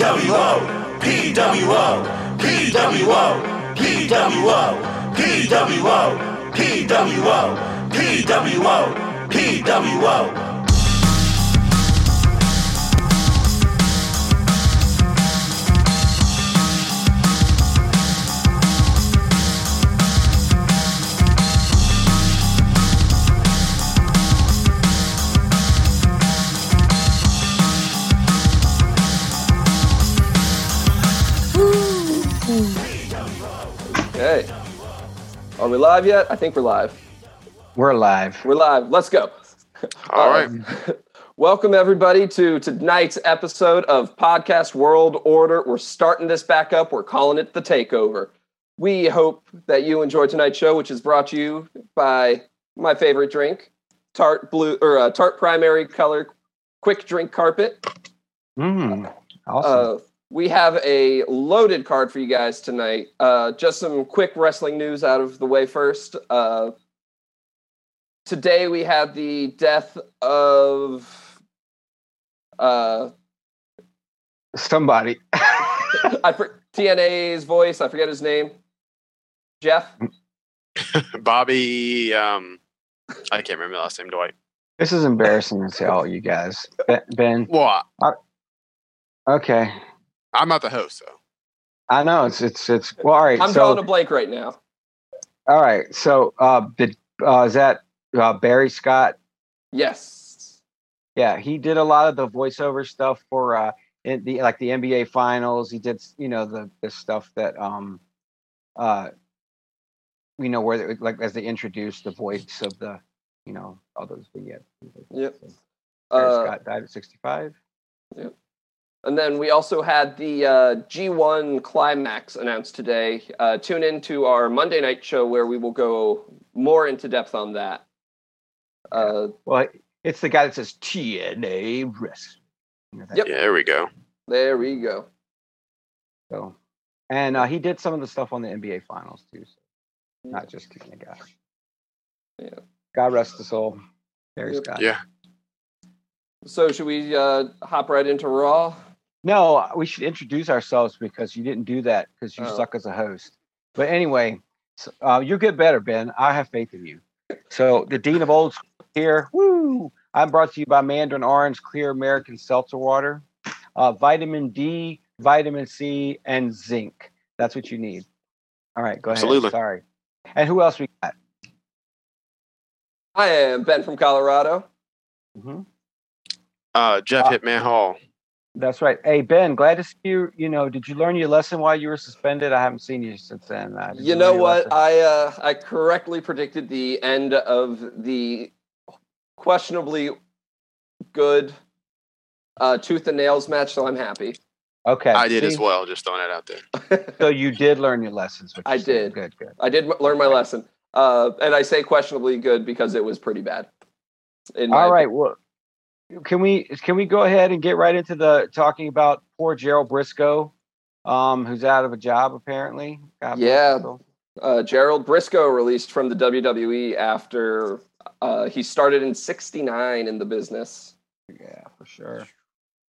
PWO, PWO, PWO, PWO, PWO, PWO, PWO, PWO. Okay. Are we live yet? I think we're live. We're live. We're live. Let's go. All right. Welcome, everybody, to tonight's episode of Podcast World Order. We're starting this back up. We're calling it The Takeover. We hope that you enjoy tonight's show, which is brought to you by my favorite drink, Tart Blue or uh, Tarte Primary Color Quick Drink Carpet. Mm, awesome. Uh, we have a loaded card for you guys tonight. Uh, just some quick wrestling news out of the way first. Uh, today we had the death of uh, Somebody. I for, TNA's voice. I forget his name. Jeff. Bobby, um, I can't remember the last name, Dwight. this is embarrassing to tell you guys. Ben, ben, Well, okay. I'm not the host, so. I know it's it's it's well. All right. I'm so drawing a blank right now. all right. So uh, did uh, is that uh, Barry Scott? Yes. Yeah, he did a lot of the voiceover stuff for uh, in the like the NBA finals. He did you know the the stuff that um uh you know where they, like as they introduced the voice of the you know all those vignettes. Yep. So Barry Uh, Scott died at 65. And then we also had the uh, G1 Climax announced today. Uh, tune in to our Monday night show where we will go more into depth on that. Uh, Well, it's the guy that says TNA Wrestling. You know, that- Yep. Yeah, there we go. there we go. So, and uh, he did some of the stuff on the NBA Finals too. So not just kicking a guy. Yeah. God rest his soul. Barry Yep. Scott. Yeah. So should we uh, hop right into Raw? No, we should introduce ourselves because you didn't do that because you Oh. suck as a host. But anyway, so, uh, you'll get better, Ben. I have faith in you. So the Dean of Old School here. Woo! I'm brought to you by Mandarin Orange Clear American Seltzer Water, uh, vitamin D, vitamin C, and zinc. That's what you need. All right, go ahead. Absolutely. Sorry. And who else we got? I am Ben from Colorado. hmm Uh, Jeff Uh, Hitman Hall. That's right. Hey Ben, glad to see you. You know, did you learn your lesson while you were suspended? I haven't seen you since then. Uh, You know what? lesson? I uh, I correctly predicted the end of the questionably good uh, tooth and nails match, so I'm happy. Okay. I did as well, just throwing it out there. So you did learn your lessons. what I you're did. Good, good. I did learn my lesson, uh, and I say questionably good because it was pretty bad. in my All right. Well, can we can we go ahead and get right into the talking about poor Gerald Briscoe, um, who's out of a job apparently? God Yeah. uh, Gerald Briscoe released from the WWE after uh, he started in '69 in the business. Yeah, for sure.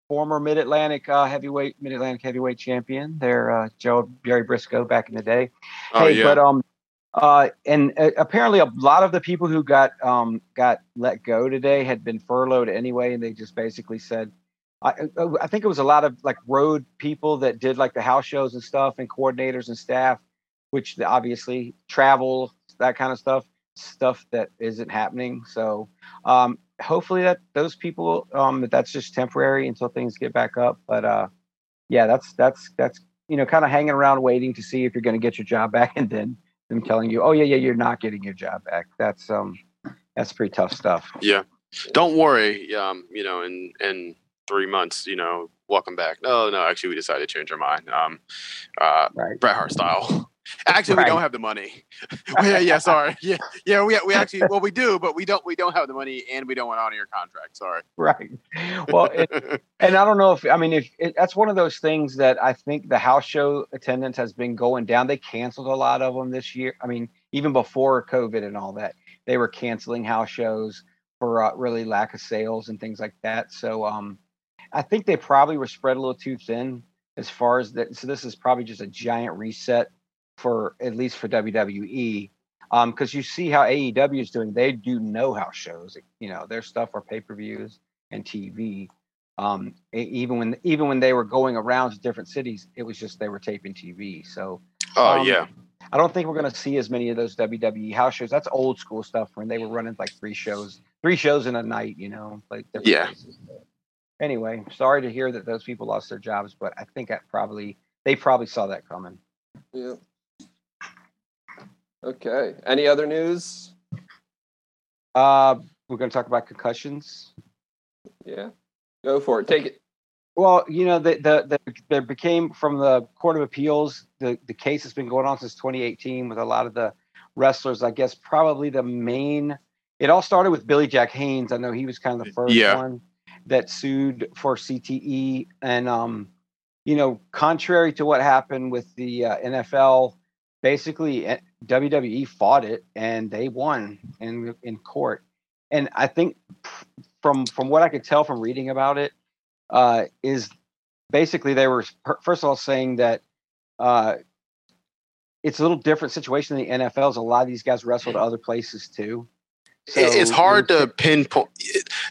Former Mid Atlantic uh, heavyweight Mid Atlantic heavyweight champion. There, uh, Gerald Jerry Briscoe back in the day. Oh, hey, yeah. but um, uh, and uh, apparently a lot of the people who got um got let go today had been furloughed anyway, and they just basically said, I uh, I think it was a lot of like road people that did like the house shows and stuff, and coordinators and staff, which obviously travel that kind of stuff, stuff that isn't happening. So um, hopefully that those people um that that's just temporary until things get back up. But uh, yeah, that's that's that's you know kind of hanging around waiting to see if you're going to get your job back, and then them telling you, oh yeah, yeah, you're not getting your job back. That's um, that's pretty tough stuff. yeah. Don't worry. Um, you know, in in three months, you know, welcome back. No, no, actually, we decided to change our mind. Um, uh, Right. Bret Hart style. Actually, we don't have the money. yeah, yeah, sorry. Yeah, yeah, we we actually well we do, but we don't we don't have the money, and we don't want to honor your contract. Sorry. Right. Well, it, and I don't know if I mean if it, that's one of those things that I think the house show attendance has been going down. They canceled a lot of them this year. I mean, even before COVID and all that, they were canceling house shows for uh, really lack of sales and things like that. So um, I think they probably were spread a little too thin. as far as that. So this is probably just a giant reset for at least for WWE. Um, because you see how AEW is doing, they do know how shows, you know, their stuff are pay per views and TV. Um, even when even when they were going around to different cities, it was just they were taping TV. So Oh Um, yeah, I don't think we're going to see as many of those WWE house shows. That's old school stuff when they were running like three shows, three shows in a night. You know, like Yeah. places. Anyway, sorry to hear that those people lost their jobs, but I think that probably they probably saw that coming. Yeah. Okay. Any other news? Uh, we're going to talk about concussions. Yeah. Go for it. Take it. Well, you know, the, the, the there became from the Court of Appeals, the, the case has been going on since 2018 with a lot of the wrestlers. I guess probably the main, it all started with Billy Jack Haynes. I know he was kind of the first Yeah. one that sued for CTE. And, um, you know, contrary to what happened with the uh, NFL, basically eh, WWE fought it and they won in in court. And I think from from what I could tell from reading about it, uh, is basically they were first of all saying that uh, it's a little different situation in the NFL. As a lot of these guys wrestled other places too. It- it's hard to pinpoint.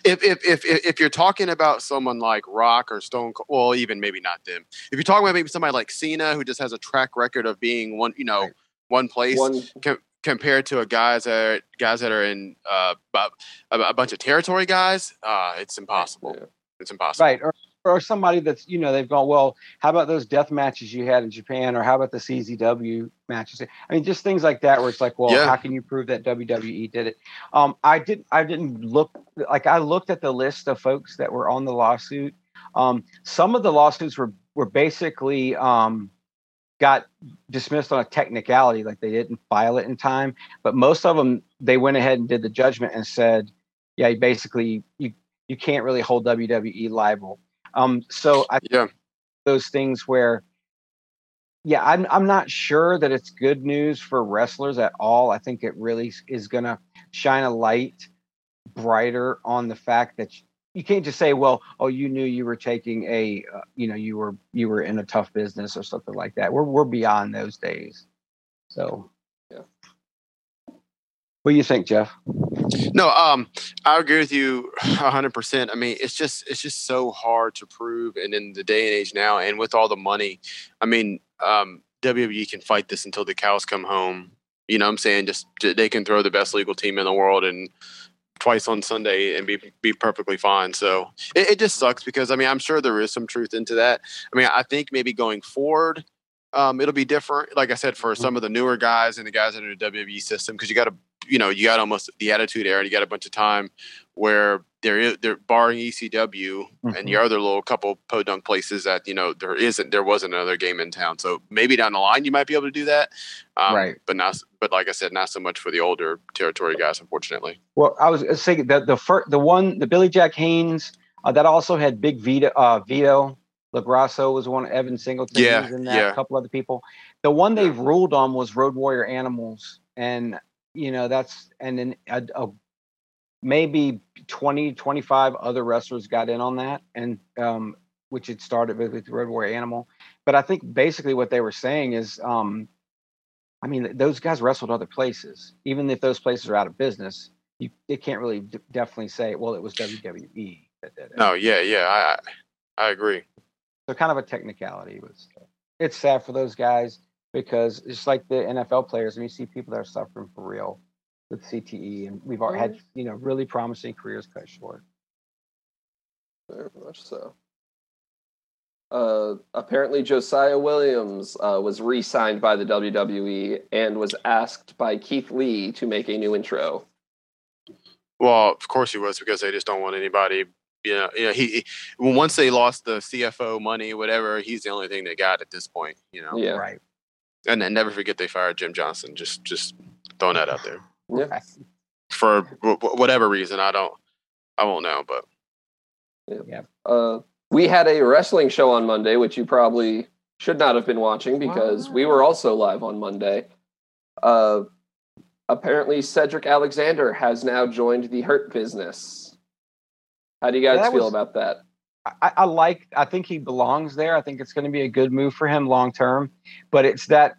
If, if if if if you're talking about someone like Rock or Stone, Cold, well, even maybe not them. If you're talking about maybe somebody like Cena, who just has a track record of being one, you know, Right. one place, One. compared to a guys that are, guys that are in uh, a, a bunch of territory guys, uh, it's impossible. Yeah. It's impossible. right or or somebody that's you know they've gone well how about those death matches you had in japan or how about the czw matches i mean just things like that where it's like well Yeah. how can you prove that wwe did it um i didn't i didn't look like i looked at the list of folks that were on the lawsuit um some of the lawsuits were were basically um got dismissed on a technicality like they didn't file it in time but most of them they went ahead and did the judgment and said yeah basically you you can't really hold WWE liable. Um, so I Yeah. those things where, yeah, I'm I'm not sure that it's good news for wrestlers at all. I think it really is going to shine a light brighter on the fact that you can't just say, well, oh, you knew you were taking a, uh, you know, you were you were in a tough business or something like that. We're we're beyond those days. So. What do you think, Jeff? No, um, I agree with you hundred percent. I mean, it's just it's just so hard to prove, and in the day and age now, and with all the money, I mean, um, WWE can fight this until the cows come home. You know, what I'm saying just they can throw the best legal team in the world and twice on Sunday and be be perfectly fine. So it, it just sucks because I mean, I'm sure there is some truth into that. I mean, I think maybe going forward. Um, it'll be different, like I said, for some of the newer guys and the guys that are in the WWE system, because you got to you know, you got almost the attitude era and you got a bunch of time where there is they're barring ECW and Mhm. your other little couple podunk places that, you know, there isn't there wasn't another game in town. So maybe down the line you might be able to do that. Um, Right. But not but like I said, not so much for the older territory guys, unfortunately. Well, I was gonna say the the first, the one, the Billy Jack Haynes, uh, that also had Big Vito. Uh, Vito LoGrasso was one. Evan Singleton Yeah, was in that. yeah. A couple other people. The one they've ruled on was Road Warrior Animals, and you know that's and then a, a, maybe 20, 25 other wrestlers got in on that, and um, which had started with, with Road Warrior Animal. But I think basically what they were saying is, um, I mean, those guys wrestled other places, even if those places are out of business you they can't really d- definitely say well it was WWE that did it. No, yeah, yeah, I I I agree. So kind of a technicality was it's sad for those guys because it's like the NFL players and you see people that are suffering for real with CTE and we've already had you know really promising careers cut short. Very much so. Uh, apparently, Josiah Williams uh, was re signed by the WWE and was asked by Keith Lee to make a new intro. Well, of course he was because they just don't want anybody. You know, you know, he, he once they lost the CFO money, whatever, he's the only thing they got at this point. You know, Yeah. Right. And then never forget they fired Jim Johnston. Just just throwing that out there Yeah. For wh- wh- whatever reason. I don't, I won't know, but Uh, we had a wrestling show on Monday, which you probably should not have been watching because we were also live on Monday. Uh, apparently, Cedric Alexander has now joined the Hurt Business. How do you guys That feel was- about that? I, I like. I think he belongs there. I think it's going to be a good move for him long term. But it's that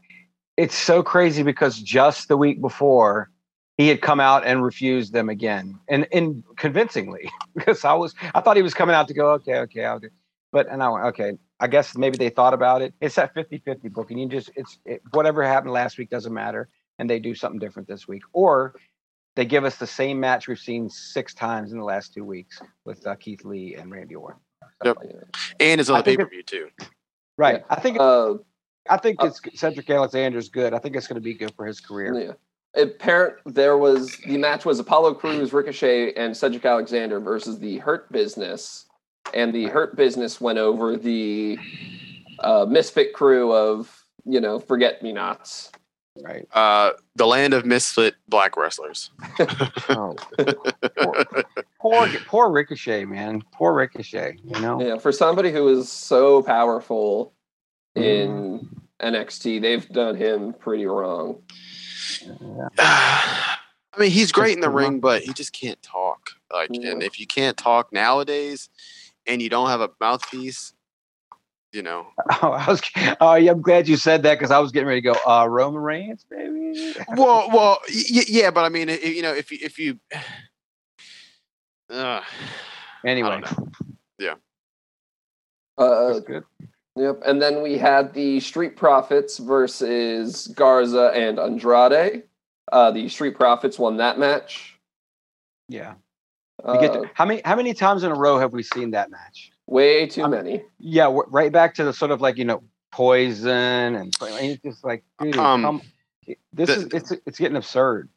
it's so crazy because just the week before he had come out and refused them again and and convincingly because I was I thought he was coming out to go okay okay I'll do but and I went okay I guess maybe they thought about it it's that 50-50 book and you just it's it, whatever happened last week doesn't matter and they do something different this week or they give us the same match we've seen six times in the last two weeks with uh, Keith Lee and Randy Orton Yep. and it's on I the pay per view too. right I think Uh, I think uh, it's Cedric Alexander's good I think it's going to be good for his career yeah. Apparent there was the match was Apollo Crews, Ricochet, and Cedric Alexander versus the Hurt Business, and the Hurt Business went over the uh, Misfit crew of you know Forget Me Nots. Right Uh, the land of misfit black wrestlers. oh, poor, poor poor Ricochet man poor Ricochet you know Yeah, for somebody who is so powerful in NXT, they've done him pretty wrong. Yeah. I mean, he's great in the ring, but he just can't talk. Like, and if you can't talk nowadays, and you don't have a mouthpiece, you know, Oh, I was. Oh, yeah, I'm glad you said that because I was getting ready to go. Uh, Roman Reigns, baby. well, well, y- yeah, but I mean, i- you know, if you, if you, uh, Anyway, Yeah. Uh, good. Yep. And then we had the Street Profits versus Garza and Andrade. Uh, the Street Profits won that match. Yeah. Uh, get to, how many how many times in a row have we seen that match? Way too I'm- many. Yeah, we're right back to the sort of like you know poison and it's just like dude, Um, come, this the- is it's it's getting absurd.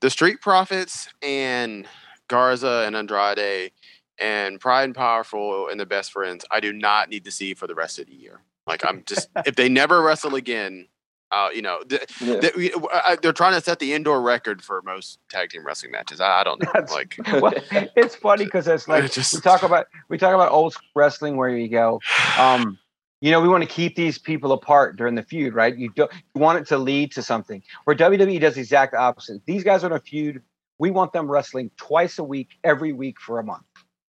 the Street Profits and Garza and Andrade and Pride and Powerful and the Best Friends, I do not need to see for the rest of the year. Like, I'm just, if they never wrestle again, uh, you know, th- Yeah. th- we- I- they're trying to set the indoor record for most tag team wrestling matches. I, I don't know. That's- Like, well, it's funny because it's like just- we talk about we talk about old wrestling where you go, um, you know, we want to keep these people apart during the feud, right? You don't you want it to lead to something. Where WWE does the exact opposite. These guys are in a feud. We want them wrestling twice a week, every week for a month.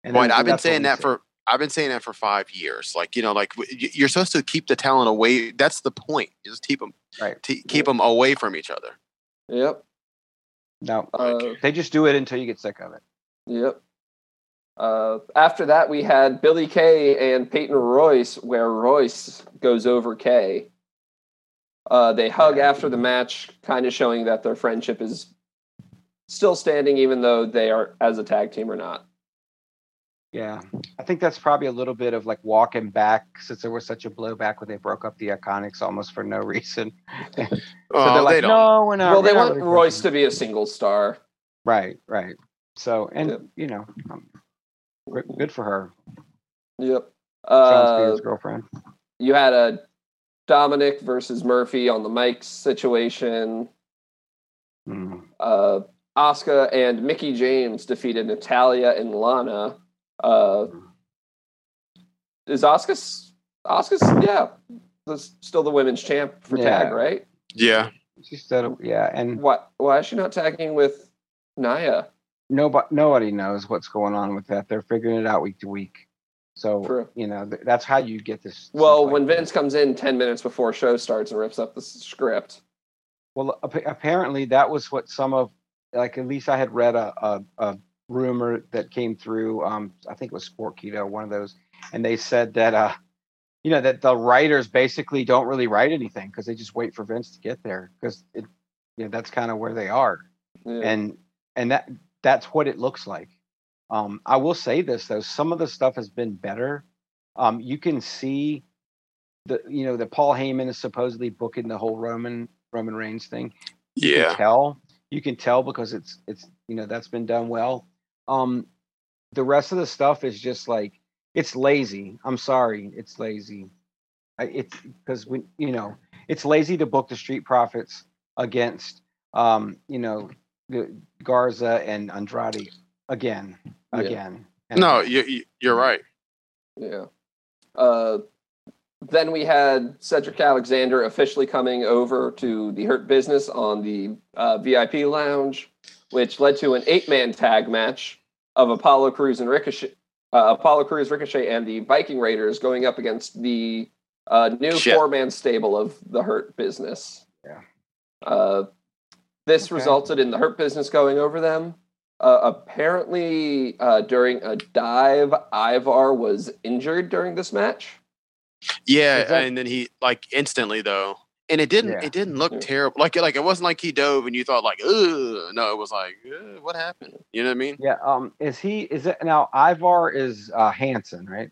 And Point. I've been saying that see. for I've been saying that for five years. Like you know, like you're supposed to keep the talent away. That's the point. You just keep them, Right. keep them away from each other. Yep. no. Uh, They just do it until you get sick of it. Yep. Uh, after that, we had Billie Kay and Peyton Royce, where Royce goes over Kay. Uh, they hug Yeah. after the match, kind of showing that their friendship is still standing, even though they are as a tag team or not. Yeah, I think that's probably a little bit of like walking back since there was such a blowback when they broke up the Iconics almost for no reason. so Oh, they're like, they don't. no, we're not. well, they we're not want really Royce to be a single star. Right, right. So, and Yep. you know, um, good for her. Yep. Shawn Uh, Spears' girlfriend. you had a Dominik versus Murphy on the mic situation. Mm. uh, Asuka and Mickie James defeated Natalya and Lana. Uh, is Asuka's Asuka's yeah, that's still the women's champ for Yeah. tag, right? Yeah. She said, yeah, and What? Why is she not tagging with Naya? nobody nobody knows what's going on with that. They're figuring it out week to week. So True. you know, th- that's how you get this. Well, stuff like when that. Vince comes in ten minutes before show starts and rips up the script. Well, ap- apparently that was what some of, like at least I had read a, a, a rumor that came through. Um, I think it was Sportskeeda, one of those, and they said that uh, you know, that the writers basically don't really write anything because they just wait for Vince to get there because it, you know, that's kind of where they are, Yeah. and and that that's what it looks like. Um, I will say this though, some of the stuff has been better. Um, you can see the you know that Paul Heyman is supposedly booking the whole Roman Roman Reigns thing you Yeah. can tell you can tell because it's it's you know that's been done well um the rest of the stuff is just like it's lazy i'm sorry it's lazy I- it's because when you know it's lazy to book the street profits against um you know the garza and andrade again Yeah. again and No, you, you you're right. Yeah. Uh, then we had Cedric Alexander officially coming over to the Hurt Business on the uh, VIP lounge, which led to an eight-man tag match of Apollo Crews and Ricochet. uh, Apollo Crews, Ricochet, and the Viking Raiders going up against the uh, new Shit. four man stable of the Hurt Business. Yeah. Uh, this Okay. resulted in the Hurt Business going over them. Uh, apparently, uh, during a dive, Ivar was injured during this match. Yeah, that- and then he like instantly though, and it didn't. Yeah. It didn't look Yeah. terrible. Like like it wasn't like he dove and you thought like, ugh. No, it was like, what happened? You know what I mean? Yeah. Um. Is he? Is it now? Ivar is uh, Hanson, right?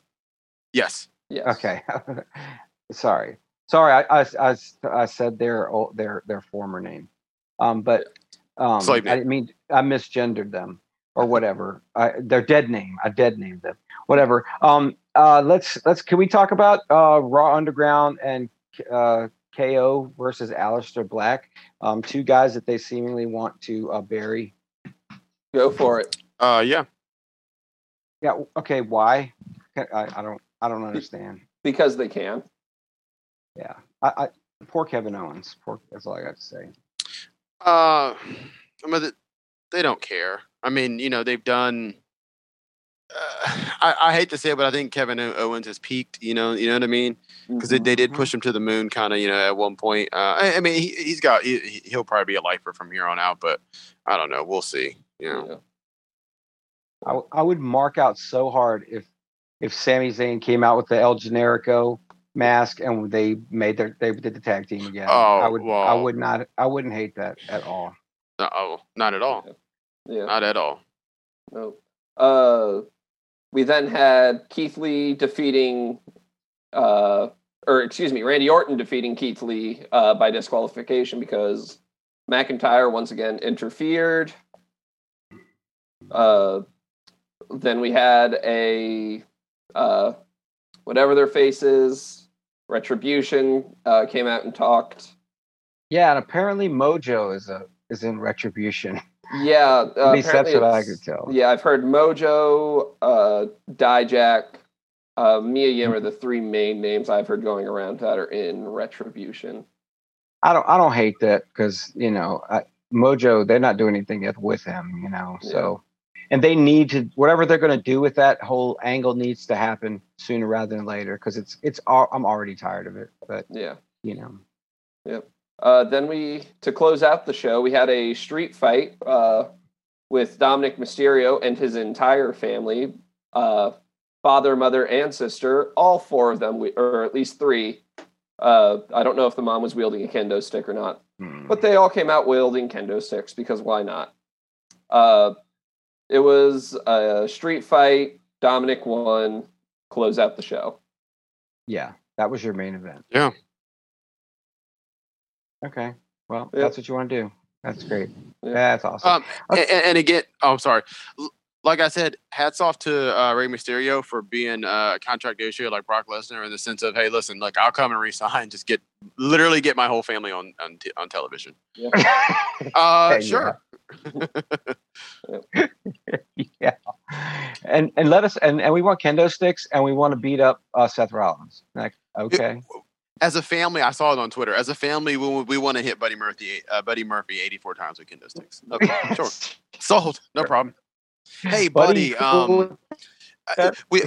Yes. Yes. Okay. Sorry. Sorry. I, I I I said their o- their their former name. Um. But um. Slave I didn't mean I misgendered them or whatever. I, their dead name. I dead named them. Whatever. Um. Uh. Let's let's. Can we talk about uh Raw Underground and uh KO versus Aleister Black? Um. Two guys that they seemingly want to uh, bury. Go for it. Uh, yeah. Yeah. Okay. Why? I, I don't. I don't understand. Because they can. Yeah. I, I poor Kevin Owens. Poor. That's all I got to say. Uh, I mean, th- they don't care. I mean, you know, they've done. Uh, I, I hate to say it, but I think Kevin Owens has peaked. You know, you know what I mean? Because they, they did Mhm. push him to the moon, kind of. You know, at one point. Uh, I, I mean, he, he's got. He, he- he'll probably be a lifer from here on out, but I don't know. We'll see. You know. Yeah. I, w- I would mark out so hard if if Sami Zayn came out with the El Generico mask and they made their they did the tag team again. I Oh, would I would not I wouldn't hate that at all. Uh oh, not at all. Yeah. Not at all. No. Uh, we then had Keith Lee defeating, uh, or excuse me, Randy Orton defeating Keith Lee uh, by disqualification because McIntyre once again interfered. Uh, then we had a uh, whatever their face is, Retribution uh, came out and talked. Yeah, and apparently Mojo is a is in retribution. Yeah, uh, At least that's what I could tell. Yeah, I've heard Mojo, uh, Dijak, uh, Mia Yim are the three main names I've heard going around that are in Retribution. I don't I don't hate that because you know I, Mojo they're not doing anything yet with him, you know. So and they need to whatever they're going to do with that whole angle needs to happen sooner rather than later because it's it's I'm already tired of it. But Yeah. you know, Uh, then we, to close out the show, we had a street fight uh, with Dominik Mysterio and his entire family uh, father, mother, and sister. All four of them, or at least three. Uh, I don't know if the mom was wielding a kendo stick or not. hmm. but they all came out wielding kendo sticks because why not? Uh, it was a street fight. Dominik won. Close out the show. yeah, that was your main event. Yeah. Okay, well Yeah. that's what you want to do. That's great. Yeah. That's awesome. Um, and, and again, oh, I'm sorry. Like I said, hats off to uh, Rey Mysterio for being uh, a contract negotiator like Brock Lesnar in the sense of, hey, listen, like I'll come and resign, just get literally get my whole family on on, t- on television. Uh, sure. yeah, and and let us and and we want kendo sticks and we want to beat up uh, Seth Rollins. Like, okay, As a family, I saw it on Twitter. As a family, we, we want to hit Buddy Murphy, uh, Buddy Murphy, 84 times with kendo sticks. Okay, sure, sold, no problem. Hey, buddy, um, I- we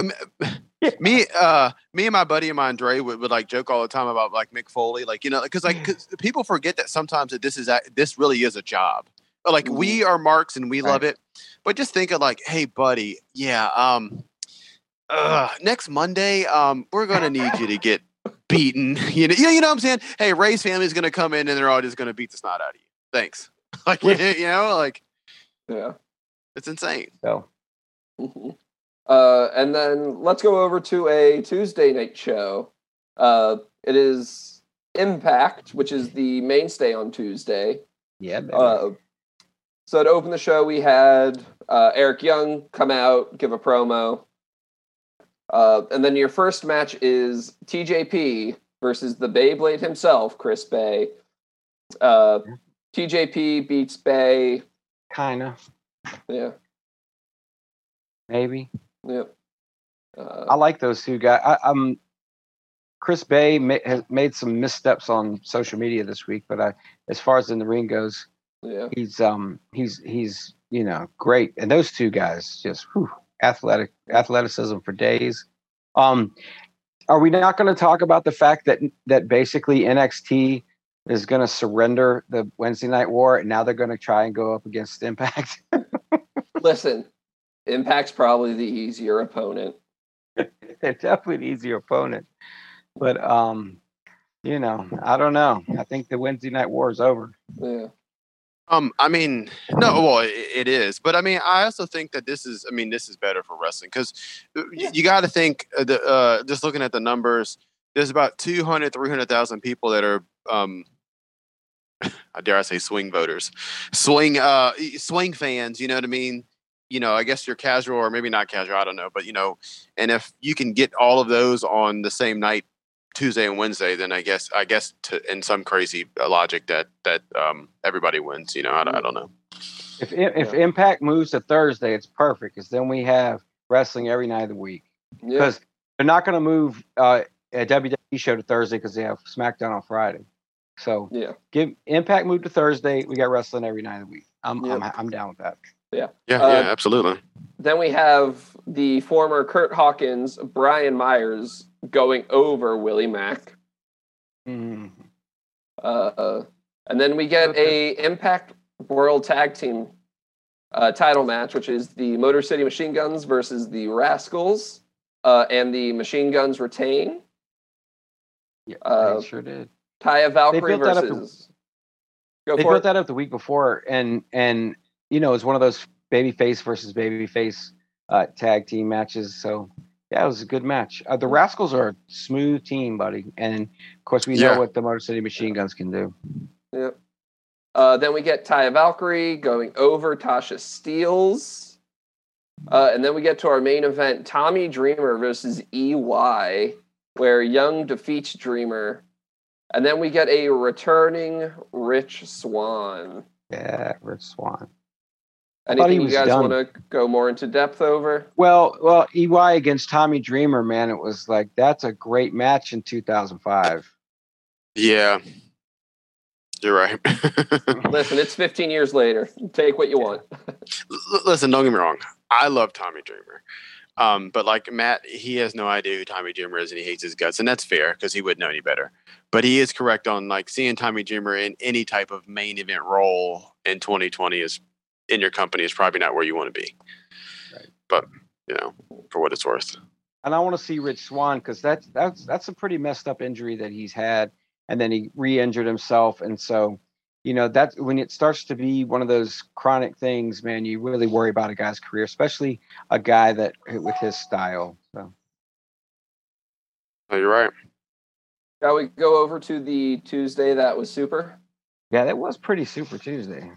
me uh me and my buddy and my Andre would, would like joke all the time about like Mick Foley like you know because like 'cause people forget that sometimes that this is a, this really is a job. Like we are marks and we love it. But just think of like hey buddy yeah um uh next Monday um we're gonna need you to get beaten you know you know, you know what I'm saying hey Rey's family's gonna come in and they're all just gonna beat the snot out of you thanks like you know like Yeah. it's insane so Mhm. Uh, and then let's go over to a Tuesday night show. Uh, it is Impact, which is the mainstay on Tuesday. yeah. Uh, so to open the show, we had uh, Eric Young come out, give a promo. Uh, and then your first match is TJP versus the Beyblade himself, Chris Bey. Uh, TJP beats Bey. kind of Yeah, maybe. I Uh, like those two guys. I, um, Chris Bey ma- has made some missteps on social media this week, but I, as far as in the ring goes, yeah. he's um he's he's you know great, and those two guys just whew, athletic athleticism for days. Um, are we not going to talk about the fact that that basically NXT is going to surrender the Wednesday Night War, and now they're going to try and go up against Impact? Listen, Impact's probably the easier opponent. they're definitely an easier opponent, but um, you know, I don't know. I think the Wednesday Night War is over. Yeah. Um, I mean, no, well, it, it is, but I mean, I also think that this is, I mean, this is better for wrestling because Yeah. you got to think uh, the uh, just looking at the numbers, there's about 200, 300,000 people that are, um, I dare I say, swing voters, swing, uh, swing fans. You know what I mean? You know, I guess you're casual or maybe not casual. I don't know, but you know, and if you can get all of those on the same night, Tuesday and Wednesday, then I guess I guess to, in some crazy uh, logic that that um, everybody wins. You know, I, don't- I don't know. If if Yeah. Impact moves to Thursday, it's perfect because then we have wrestling every night of the week. Yeah. Because they're not going to move uh, a WWE show to Thursday because they have SmackDown on Friday. So Yeah. give Impact move to Thursday. We got wrestling every night of the week. I'm Yep. I'm, I'm down with that. Yeah, Uh, yeah, absolutely. Then we have the former Kurt Hawkins, Brian Myers going over Willie Mack. Mhm. Uh, and then we get a Impact World Tag Team uh, title match, which is the Motor City Machine Guns versus the Rascals, uh, and the Machine Guns retain. Yeah, Uh, they sure did. Taya Valkyrie built that up versus. Go They for built it. that up the week before, and and you know it's one of those baby face versus babyface uh, tag team matches. So yeah, it was a good match. Uh, the Rascals are a smooth team, buddy, and of course we Yeah. know what the Motor City Machine Guns can do. Yep. Uh, then we get Taya Valkyrie going over Tasha Steelz. Uh, and then we get to our main event Tommy Dreamer versus EY, where Young defeats Dreamer. And then we get a returning Rich Swann. Yeah, Rich Swann. Thought he Anything you guys done. want to go more into depth over? Well, well, EY against Tommy Dreamer, man, it was like that's a great match in 2005. Yeah, you're right. Listen, it's 15 years later. Take what you want. Listen, don't get me wrong. I love Tommy Dreamer. Um, but like Matt, he has no idea who Tommy Dreamer is and he hates his guts. And that's fair because he wouldn't know any better. But he is correct on like seeing Tommy Dreamer in any type of main event role in 2020 is in your company is probably not where you want to be. Right. But, you know, for what it's worth. And I want to see Rich Swann because that's that's that's a pretty messed up injury that he's had, and then he re-injured himself, and so you know that's when it starts to be one of those chronic things, man. You really worry about a guy's career, especially a guy that with his style. So No, you're right. Shall we go over to the Tuesday that was super? yeah, that was pretty Super Tuesday.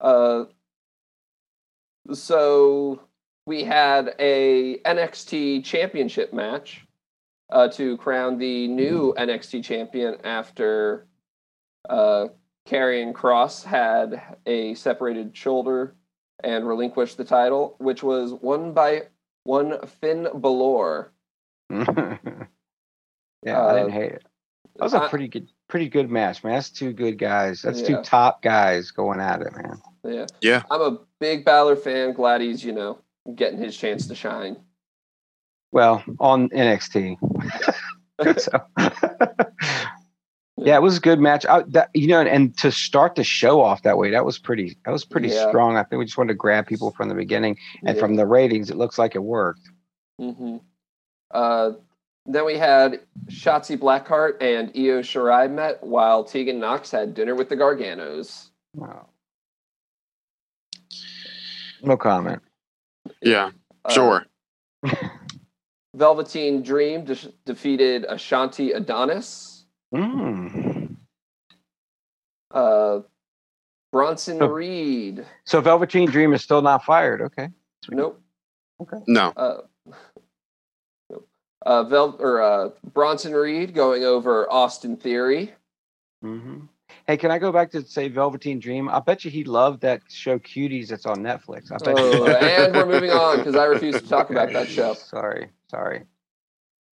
Uh, so we had a NXT championship match uh, to crown the new NXT champion after uh, Karrion Kross had a separated shoulder and relinquished the title, which was won by one Finn Balor. yeah, I Uh, didn't hate it. That was a pretty good, pretty good match, man. That's two good guys. That's Yeah. two top guys going at it, man. Yeah. Yeah. I'm a big Balor fan. Glad he's, you know, getting his chance to shine. Well, on NXT. so, yeah, it was a good match. I, that, you know, and, and to start the show off that way, that was pretty. That was pretty Yeah. strong. I think we just wanted to grab people from the beginning, and Yeah. from the ratings, it looks like it worked. hmm Uh, then we had Shotzi Blackheart and Io Shirai met while Tegan Nox had dinner with the Garganos. Wow. No comment. Yeah, Uh, sure. Velveteen Dream de- defeated Ashante Adonis. Mm. Uh, Bronson Oh. Reed. So Velveteen Dream is still not fired. Okay. Nope. Okay. No. Uh, nope. Uh, Vel- or uh, Bronson Reed going over Austin Theory. hmm Hey, can I go back to say Velveteen Dream? I bet you he loved that show Cuties that's on Netflix. I bet. Oh, and we're moving on because I refuse to talk about that show. Sorry, sorry.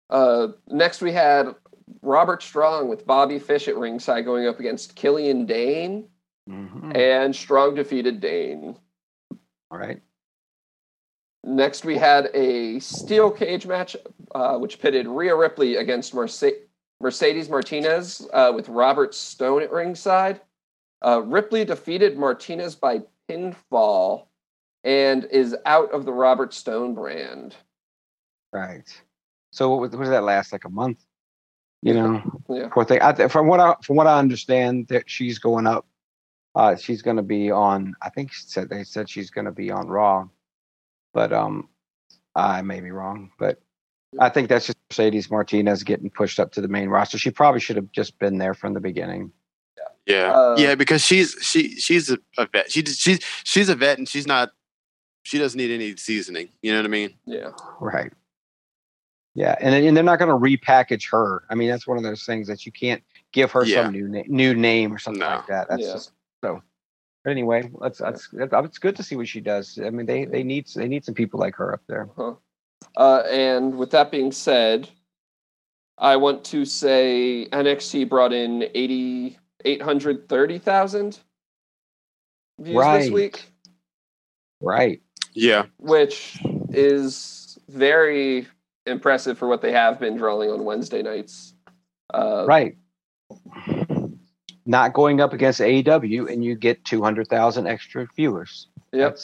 Uh, next, we had Roderick Strong with Bobby Fish at ringside going up against Killian Dain, hmm and Strong defeated Dain. All right. Next, we had a steel cage match, uh, which pitted Rhea Ripley against Merce- Mercedes Martinez uh, with Robert Stone at ringside. Uh, Ripley defeated Martinez by pinfall and is out of the Robert Stone brand. Right. So what was, what does that last? Like a month? You know, Yeah. poor thing. I, from what I from what I understand, that she's going up. Uh, she's going to be on. I think said they said she's going to be on Raw, but um, I may be wrong. But I think that's just Mercedes Martinez getting pushed up to the main roster. She probably should have just been there from the beginning. Yeah, Uh, yeah, because she's she she's a, a vet. She she's she's a vet, and she's not. She doesn't need any seasoning. You know what I mean? Yeah. Right. Yeah, and and they're not going to repackage her. I mean, that's one of those things that you can't give her Yeah. some new na- new name or something No. like that. That's Yeah. just so. But anyway, let's that's it's good to see what she does. I mean, they they need they need some people like her up there. Uh, and with that being said, I want to say NXT brought in 80, 830,000 views this week, Right. Yeah, which is very impressive for what they have been drawing on Wednesday nights. Uh, Right. Not going up against AEW, and you get two hundred thousand extra viewers. Yep.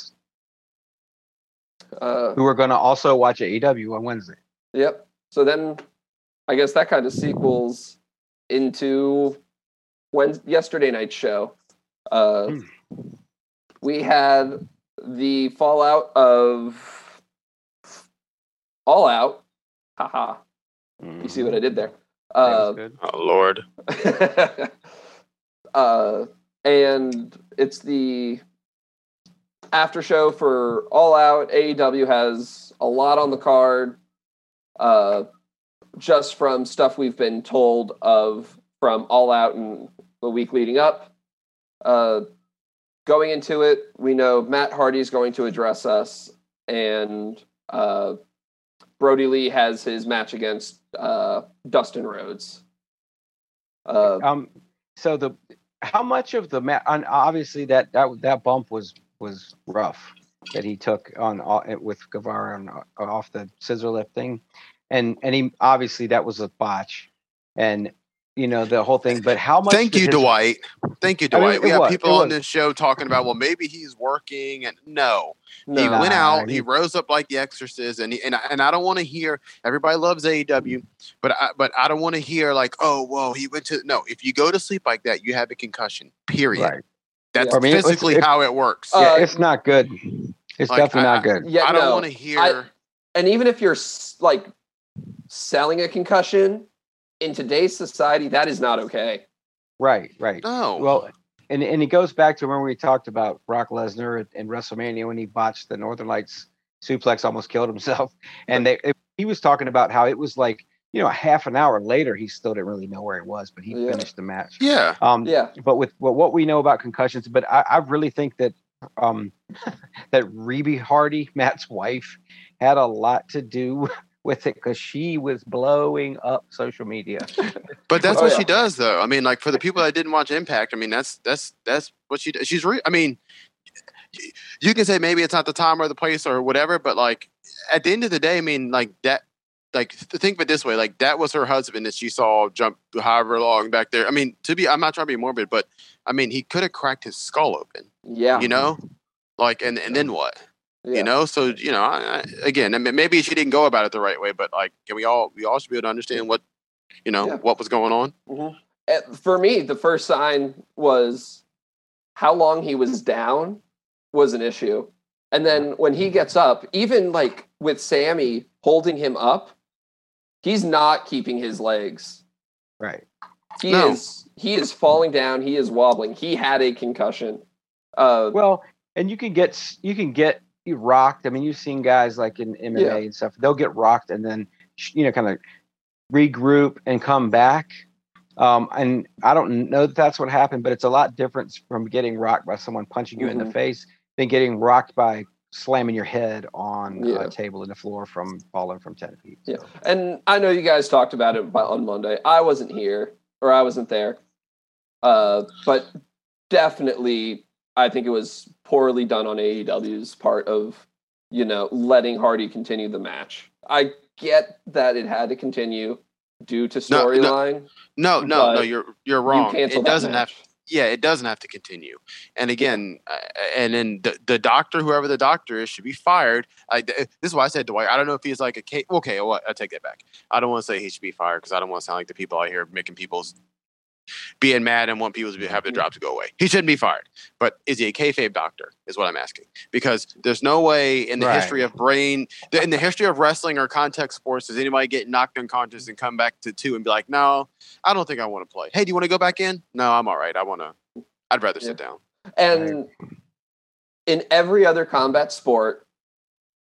Uh, Who are going to also watch AEW on Wednesday? Yep. So then I guess that kind of sequels into when yesterday night's show. Uh, we had the fallout of All Out. Haha. You see what I did there? Uh, oh Lord. uh, and it's the after show for All Out. AEW has a lot on the card, uh, just from stuff we've been told of from All Out and the week leading up. Uh, going into it, we know Matt Hardy is going to address us, and uh, Brodie Lee has his match against uh, Dustin Rhodes. Uh, Um. So the how much of the ma- and obviously that that that bump was was rough that he took on uh, with Guevara on, uh, off the scissor lift thing, and and he obviously that was a botch, and you know the whole thing. But how much? Thank you, his- Dwight. Thank you, I mean, Dwight. we have was, people on this show talking about, well, maybe he's working, and no, he no. Nah, went out, he, he- rose up like the Exorcist, and he, and I- and I don't want to hear everybody loves AEW, but I, but I don't want to hear like, oh, whoa, he went to no. If you go to sleep like that, you have a concussion. Period. Right. That's Yeah. I mean, it's- physically how it works. Uh, Yeah, it's not good. It's Like, definitely I- not good. Yeah, I don't no. want to hear. I- and even if you're like selling a concussion in today's society, that is not okay. Right. Right. no. Well, and and it goes back to when we talked about Brock Lesnar in WrestleMania when he botched the Northern Lights suplex, almost killed himself, and they it, he was talking about how it was like you know a half an hour later he still didn't really know where he was, but he Yeah. finished the match. yeah. Um, Yeah, but with well, what we know about concussions, but I, I really think that um, that Reby Hardy, Matt's wife, had a lot to do with it because she was blowing up social media. But that's Oh, what yeah. she does, though. I mean, like for the people that didn't watch Impact, I mean, that's that's that's what she does. She's re- I mean, you can say maybe it's not the time or the place or whatever, but like at the end of the day, I mean, like that. Like think of it this way, like that was her husband that she saw jump however long back there. I mean, to be, I'm not trying to be morbid, but I mean, he could have cracked his skull open, yeah, you know, like, and and then what? Yeah. you know so you know I, I, again I mean, maybe she didn't go about it the right way but like can we all we all should be able to understand what you know Yeah. what was going on Uh, For me, the first sign was how long he was down was an issue, and then when he gets up, even like with Sammy holding him up, he's not keeping his legs. Right. He No. is he is falling down. He is wobbling. He had a concussion. Uh, Well, and you can get you can get rocked. I mean, you've seen guys like in MMA Yeah. and stuff. They'll get rocked and then you know kind of regroup and come back. Um, and I don't know that that's what happened, but it's a lot different from getting rocked by someone punching you in the Mhm. face than getting rocked by slamming your head on Yeah. a table in the floor from falling from ten feet. Yeah. And I know you guys talked about it on Monday. I wasn't here or I wasn't there. Uh, but definitely, I think it was poorly done on AEW's part of you know, letting Hardy continue the match. I get that it had to continue due to No, no, storyline. No, no, no. You're you're wrong. You It doesn't have. Yeah, it doesn't have to continue. And again, uh, and then the, the doctor, whoever the doctor is, should be fired. I, this is why I said Dwight. I don't know if he's like a okay. Well, I take that back. I don't want to say he should be fired because I don't want to sound like the people out here making people's being mad and want people to be, have their jobs to go away. He shouldn't be fired. But is he a kayfabe doctor? Is what I'm asking. Because there's no way in the Right. history of brain, in the history of wrestling or contact sports, does anybody get knocked unconscious and come back to two and be like, no, I don't think I want to play. Hey, do you want to go back in? No, I'm all right. I want to. I'd rather sit down. And in every other combat sport,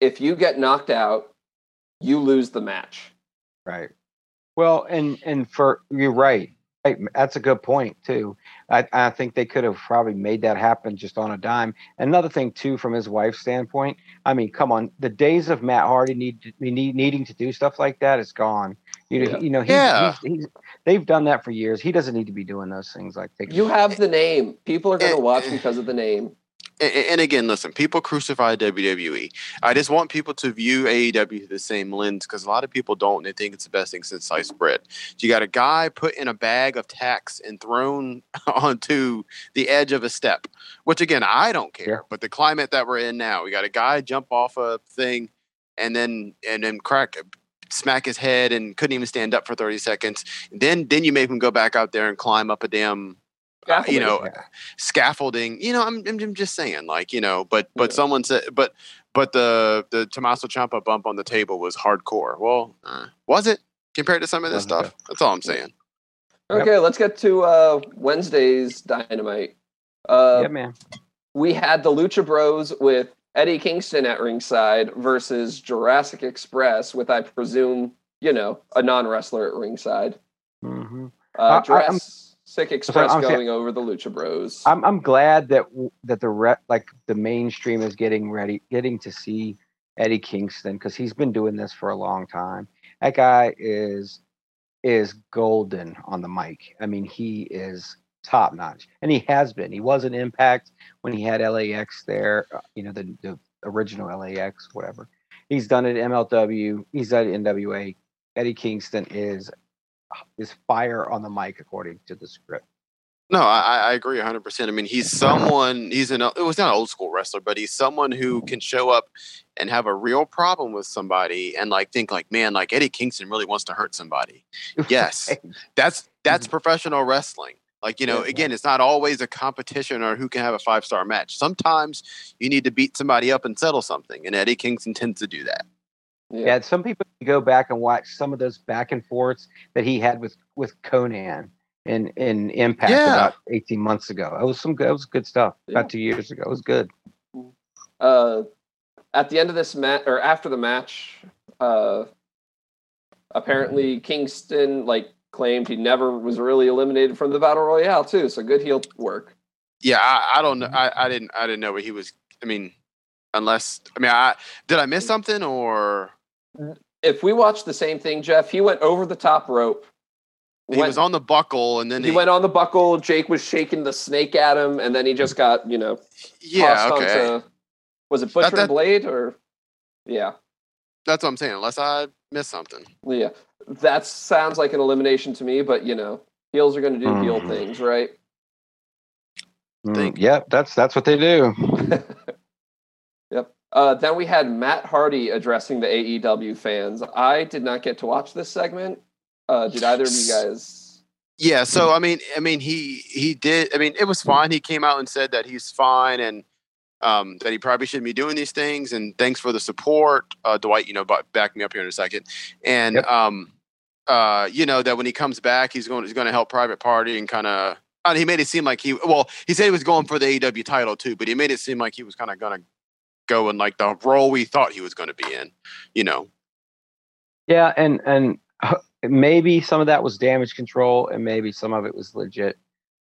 if you get knocked out, you lose the match. Right. Well, and and for you're right. Right, That's a good point too. I, I think they could have probably made that happen just on a dime. Another thing too, from his wife's standpoint, I mean, come on, the days of Matt Hardy need, to- need needing to do stuff like that is gone. You know, Yeah. you know, he's, Yeah. he's, he's they've done that for years. He doesn't need to be doing those things like taking You have the name. People are going to watch because of the name. And, and again, listen, people crucify WWE. I just want people to view AEW through the same lens because a lot of people don't. And they think it's the best thing since sliced bread. You got a guy put in a bag of tacks and thrown onto the edge of a step, which again, I don't care. Yeah. But the climate that we're in now, we got a guy jump off a thing and then and then crack smack his head and couldn't even stand up for 30 seconds. Then then you make him go back out there and climb up a damn you know Yeah. scaffolding you know I'm, I'm, I'm just saying like you know but but Yeah. someone said but but the the Tommaso Ciampa bump on the table was hardcore well uh, was it compared to some of this Wasn't stuff that's all I'm saying Yep. Okay, let's get to uh, Wednesday's Dynamite. Uh, yeah, man. we had the Lucha Bros with Eddie Kingston at ringside versus Jurassic Express with, I presume, you know, a non wrestler at ringside. hmm Uh, I- I'm- Jurassic Express I'm- going over the Lucha Bros. I'm I'm glad that that the re- like the mainstream is getting ready, getting to see Eddie Kingston because he's been doing this for a long time. That guy is is golden on the mic. I mean, he is top notch, and he has been. He was an Impact when he had LAX there. uh, You know, the the original LAX, whatever. He's done it at MLW. He's done it at NWA. Eddie Kingston is is fire on the mic according to the script. no I, I agree 100% I mean he's someone he's an it was not an old school wrestler but he's someone who can show up and have a real problem with somebody and like think like man like Eddie Kingston really wants to hurt somebody. Yes. that's that's mm-hmm. professional wrestling. Like you know again it's not always a competition or who can have a five star match. Sometimes you need to beat somebody up and settle something and eddie kingston tends to do that Yeah, some people go back and watch some of those back and forths that he had with with Konnan in in Impact Yeah. about eighteen months ago. It was some good, it was good stuff. Yeah. About two years ago, it was good. uh, at the end of this match or after the match, uh, apparently Kingston like claimed he never was really eliminated from the battle royale too. So good heel work. yeah i, I don't know I, I didn't i didn't know what he was i mean unless i mean i did i miss something or If we watch the same thing, Jeff, he went over the top rope. he went- was on the buckle and then he went on the buckle. Jake was shaking the snake at him, and then he just got you know yeah okay onto. Was it Butcher that- Blade or? Yeah, that's what i'm saying unless i missed something yeah. That sounds like an elimination to me, but you know, heels are going to do heel Mhm. things, right? Mm, Think. yep, that's that's what they do. yep. Uh, then we had Matt Hardy addressing the AEW fans. I did not get to watch this segment. Uh, did either of you guys? Yeah, so I mean, I mean, he he did. I mean, it was fine. He came out and said that he's fine and um, that he probably shouldn't be doing these things. And thanks for the support, uh, Dwight. You know, back me up here in a second. And Yep. um, uh, you know that when he comes back, he's going he's going to help Private Party and kind of. He made it seem like he well, he said he was going for the AEW title too, but he made it seem like he was kind of going to go in like the role we thought he was going to be in. You know, Yeah, and and uh, maybe some of that was damage control, and maybe some of it was legit.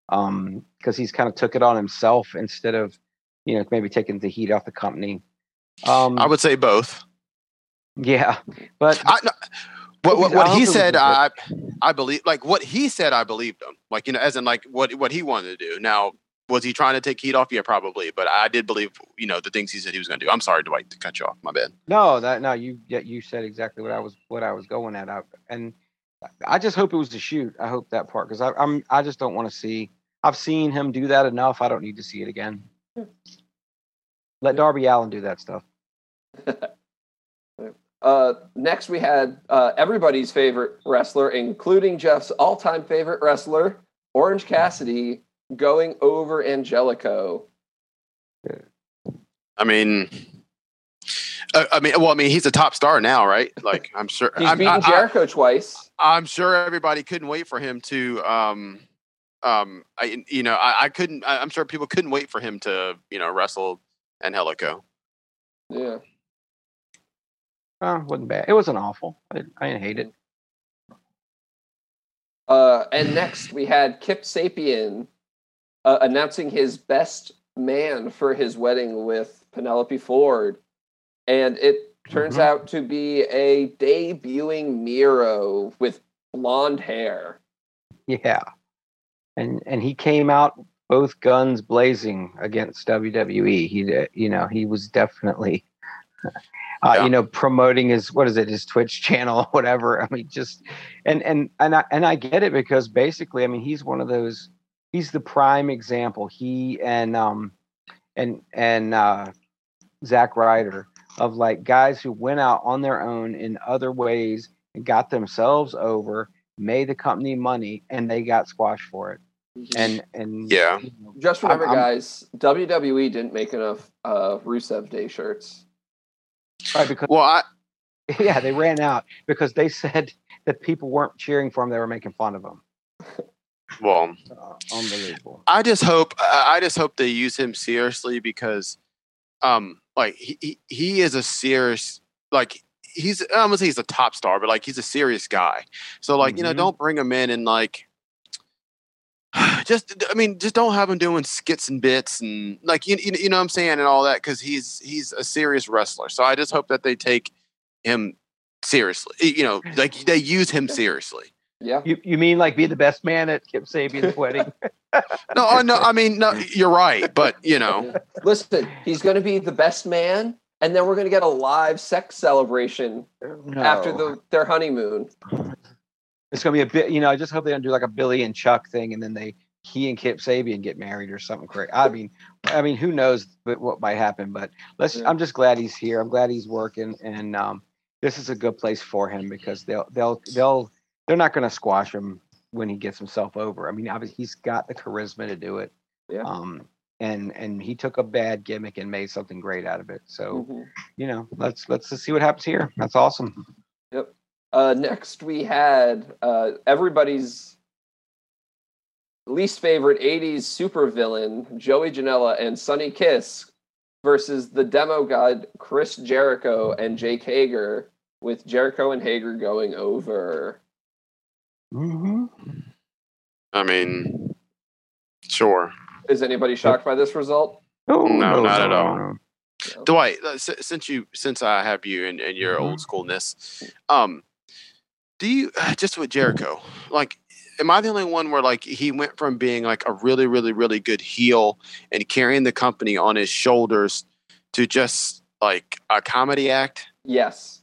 Um, because he's kind of took it on himself instead of, you know, maybe taking the heat off the company. Um, I would say both. yeah, but I, no, what, what, what he said, I said, a I I believe like what he said, I believed him. Like you know, as in like what what he wanted to do. Now was he trying to take heat off? Yeah, probably. But I did believe, you know, the things he said he was going to do. I'm sorry, Dwight, to cut you off. My bad. No, that no, you yeah, you said exactly what I was what I was going at. I, and I just hope it was the shoot. I hope that part because I'm I just don't want to see. I've seen him do that enough. I don't need to see it again. Let Darby Allin do that stuff. Uh, next, we had uh, everybody's favorite wrestler, including Jeff's all-time favorite wrestler, Orange Cassidy, going over Angelico. I mean, uh, I mean, well, I mean, he's a top star now, right? Like, I'm sure He's I'm, beaten I, Jericho twice. I, am sure everybody couldn't wait for him to. Um, um, I, you know, I, I couldn't. I, I'm sure people couldn't wait for him to, you know, wrestle Angelico. Yeah. Uh, wasn't bad. It wasn't awful. I didn't, I didn't hate it. Uh, and next, we had Kip Sabian uh, announcing his best man for his wedding with Penelope Ford. And it turns Mhm. out to be a debuting Miro with blonde hair. Yeah, and and he came out both guns blazing against WWE. He, uh, you know, he was definitely, uh, Yeah. you know, promoting his what is it, his Twitch channel, or whatever. I mean, just and and and I and I get it because basically, I mean, he's one of those. He's the prime example. He and um and and uh, Zack Ryder of like guys who went out on their own in other ways and got themselves over, made the company money, and they got squashed for it. And and Yeah. you know, Just remember, I'm- I'm- guys, WWE didn't make enough uh, Rusev Day shirts. right, because Well, I yeah, they ran out because they said that people weren't cheering for him; they were making fun of him. well, Uh, unbelievable. I just hope I just hope they use him seriously because, um, like he he, he is a serious like he's I'm gonna say he's a top star, but like he's a serious guy. So like you know, Mhm. don't bring him in and like. Just, I mean, just don't have him doing skits and bits and like you, you, you know what I'm saying and all that because he's he's a serious wrestler. So I just hope that they take him seriously. You know, like they use him seriously. Yeah. You you mean like be the best man at Kip Sabian's wedding? No, oh, no, I mean, no, you're right, but you know, Listen, he's going to be the best man, and then we're going to get a live sex celebration after the their honeymoon. It's gonna be a bit, you know. I just hope they don't do like a Billy and Chuck thing, and then they he and Kip Sabian get married or something crazy. I mean, I mean, who knows what, what might happen? But let's. Yeah. I'm just glad he's here. I'm glad he's working, and um, this is a good place for him because they'll they'll they'll they're not going to squash him when he gets himself over. I mean, obviously he's got the charisma to do it. Yeah. Um, and and he took a bad gimmick and made something great out of it. So Mhm. you know, let's let's just see what happens here. That's awesome. Uh, next, we had uh, everybody's least favorite 80s supervillain, Joey Janela and Sonny Kiss, versus the demo god Chris Jericho and Jake Hager, with Jericho and Hager going over. Mm-hmm. I mean, sure. Is anybody shocked by this result? Oh, No, not at all. no. Dwight, uh, since you since I have you and, and your Mhm. old schoolness, um, do you just with Jericho, like, am I the only one where like he went from being like a really, really, really good heel and carrying the company on his shoulders to just like a comedy act? Yes.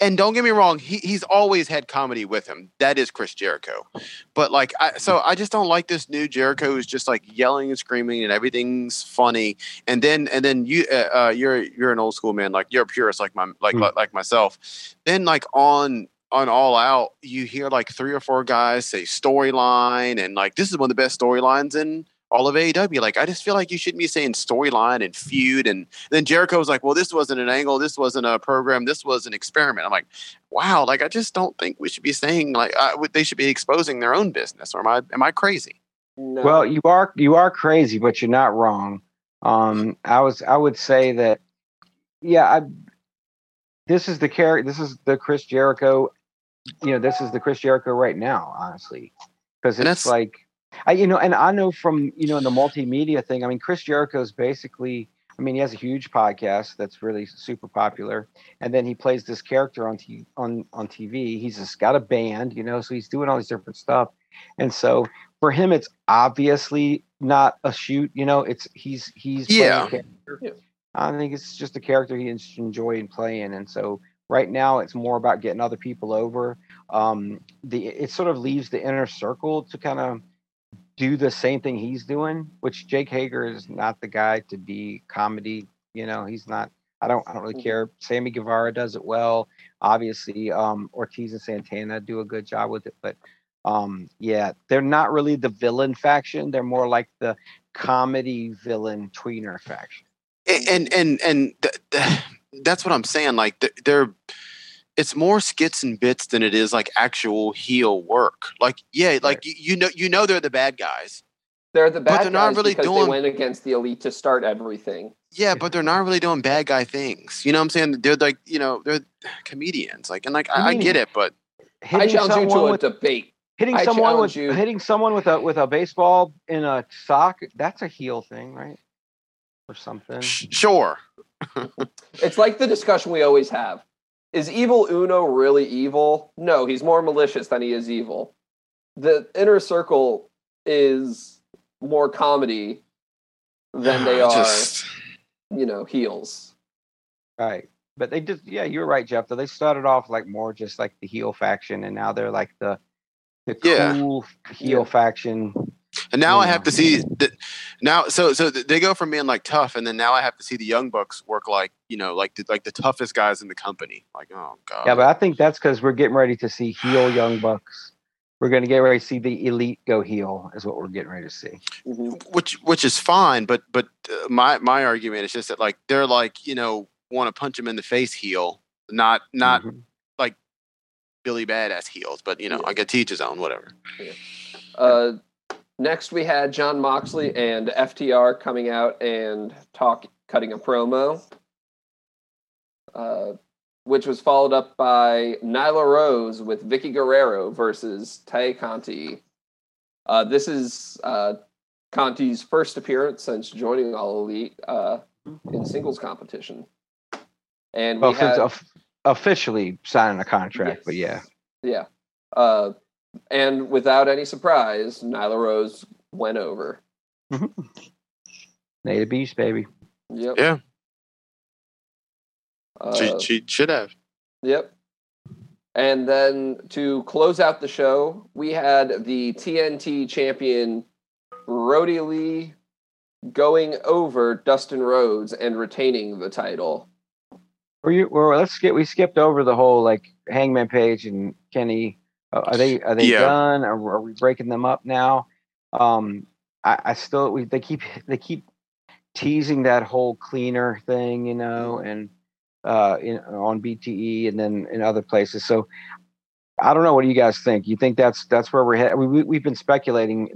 And don't get me wrong, he, he's always had comedy with him. That is Chris Jericho. But like, I, so I just don't like this new Jericho who's just like yelling and screaming and everything's funny. And then and then you uh, uh, you're you're an old school man, like you're a purist like my like like, like myself. Then like on on all out, you hear like three or four guys say storyline and like this is one of the best storylines in all of AEW. Like I just feel like you shouldn't be saying storyline and feud. And then Jericho was like, "Well, this wasn't an angle. This wasn't a program. This was an experiment." I'm like, "Wow!" Like I just don't think we should be saying like I, they should be exposing their own business. Or am I am I crazy? No. Well, you are you are crazy, but you're not wrong. Um, I was I would say that, yeah, I. This is the character. This is the Chris Jericho. You know, this is the Chris Jericho right now, honestly, because it's like, I you know, and I know from you know in the multimedia thing. I mean, Chris Jericho is basically. I I mean, he has a huge podcast that's really super popular, and then he plays this character on t- on on TV. He's just got a band, you know, so he's doing all these different stuff, and so for him, it's obviously not a shoot. You know, it's he's he's playing a Yeah. character. Yeah. I think it's just a character he enjoying playing, and so right now it's more about getting other people over. Um, the it sort of leaves the inner circle to kind of do the same thing he's doing, which Jake Hager is not the guy to be comedy. You know, he's not. I don't. I don't really Mhm. care. Sammy Guevara does it well. Obviously, um, Ortiz and Santana do a good job with it, but um, yeah, they're not really the villain faction. They're more like the comedy villain tweener faction. And and and th- th- that's what I'm saying. Like th- they're, it's more skits and bits than it is like actual heel work. Like yeah, like you, you know you know they're the bad guys. They're the bad But they're not really because doing- they went against the elite to start everything. Yeah, but they're not really doing bad guy things. You know what I'm saying? They're like you know they're comedians. Like and like I, I get it, but I Hitting challenge you to someone a with debate. hitting I someone with you- hitting someone with a with a baseball in a sock. That's a heel thing, right? Or something. sure. It's like the discussion we always have. Is evil Uno really evil? No, he's more malicious than he is evil. The inner circle is more comedy than they are, Just- you know, heels. Right. But they just yeah, you're right, Jeff. Though they started off like more just like the heel faction, and now they're like the the Yeah. cool heel Yeah. faction. And now I have to see that now. So so they go from being like tough, and then now I have to see the young bucks work like you know like the, like the toughest guys in the company. Like oh god. Yeah, but I think that's because we're getting ready to see heel young bucks. We're going to get ready to see the elite go heel, is what we're getting ready to see. Mhm. which which is fine, but but uh, my my argument is just that like they're like you know want to punch him in the face heel, not not Mhm. Billy Badass heels, but you know Yeah. I get to each his own, whatever. Uh, next, we had Jon Moxley and FTR coming out and talk, cutting a promo, uh, which was followed up by Nyla Rose with Vickie Guerrero versus Tay Conti. Uh, this is uh, Conti's first appearance since joining All Elite uh, in singles competition. And we Well, had, officially signing a contract, but yeah, yeah. And without any surprise, Nyla Rose went over. native beast, baby. Yep. Yeah. Uh, she she should have. Yep. And then to close out the show, we had the TNT champion Brodie Lee going over Dustin Rhodes and retaining the title. Were you? Well, let's get. We skipped over the whole like Hangman Page and Kenny. Uh, are they? Are they Yeah. done? Are, are we breaking them up now? Um, I, I still. We they keep they keep teasing that whole cleaner thing, you know, and uh, in, on BTE and then in other places. So I don't know. What do you guys think? You think that's that's where we're headed? We, we we've been speculating.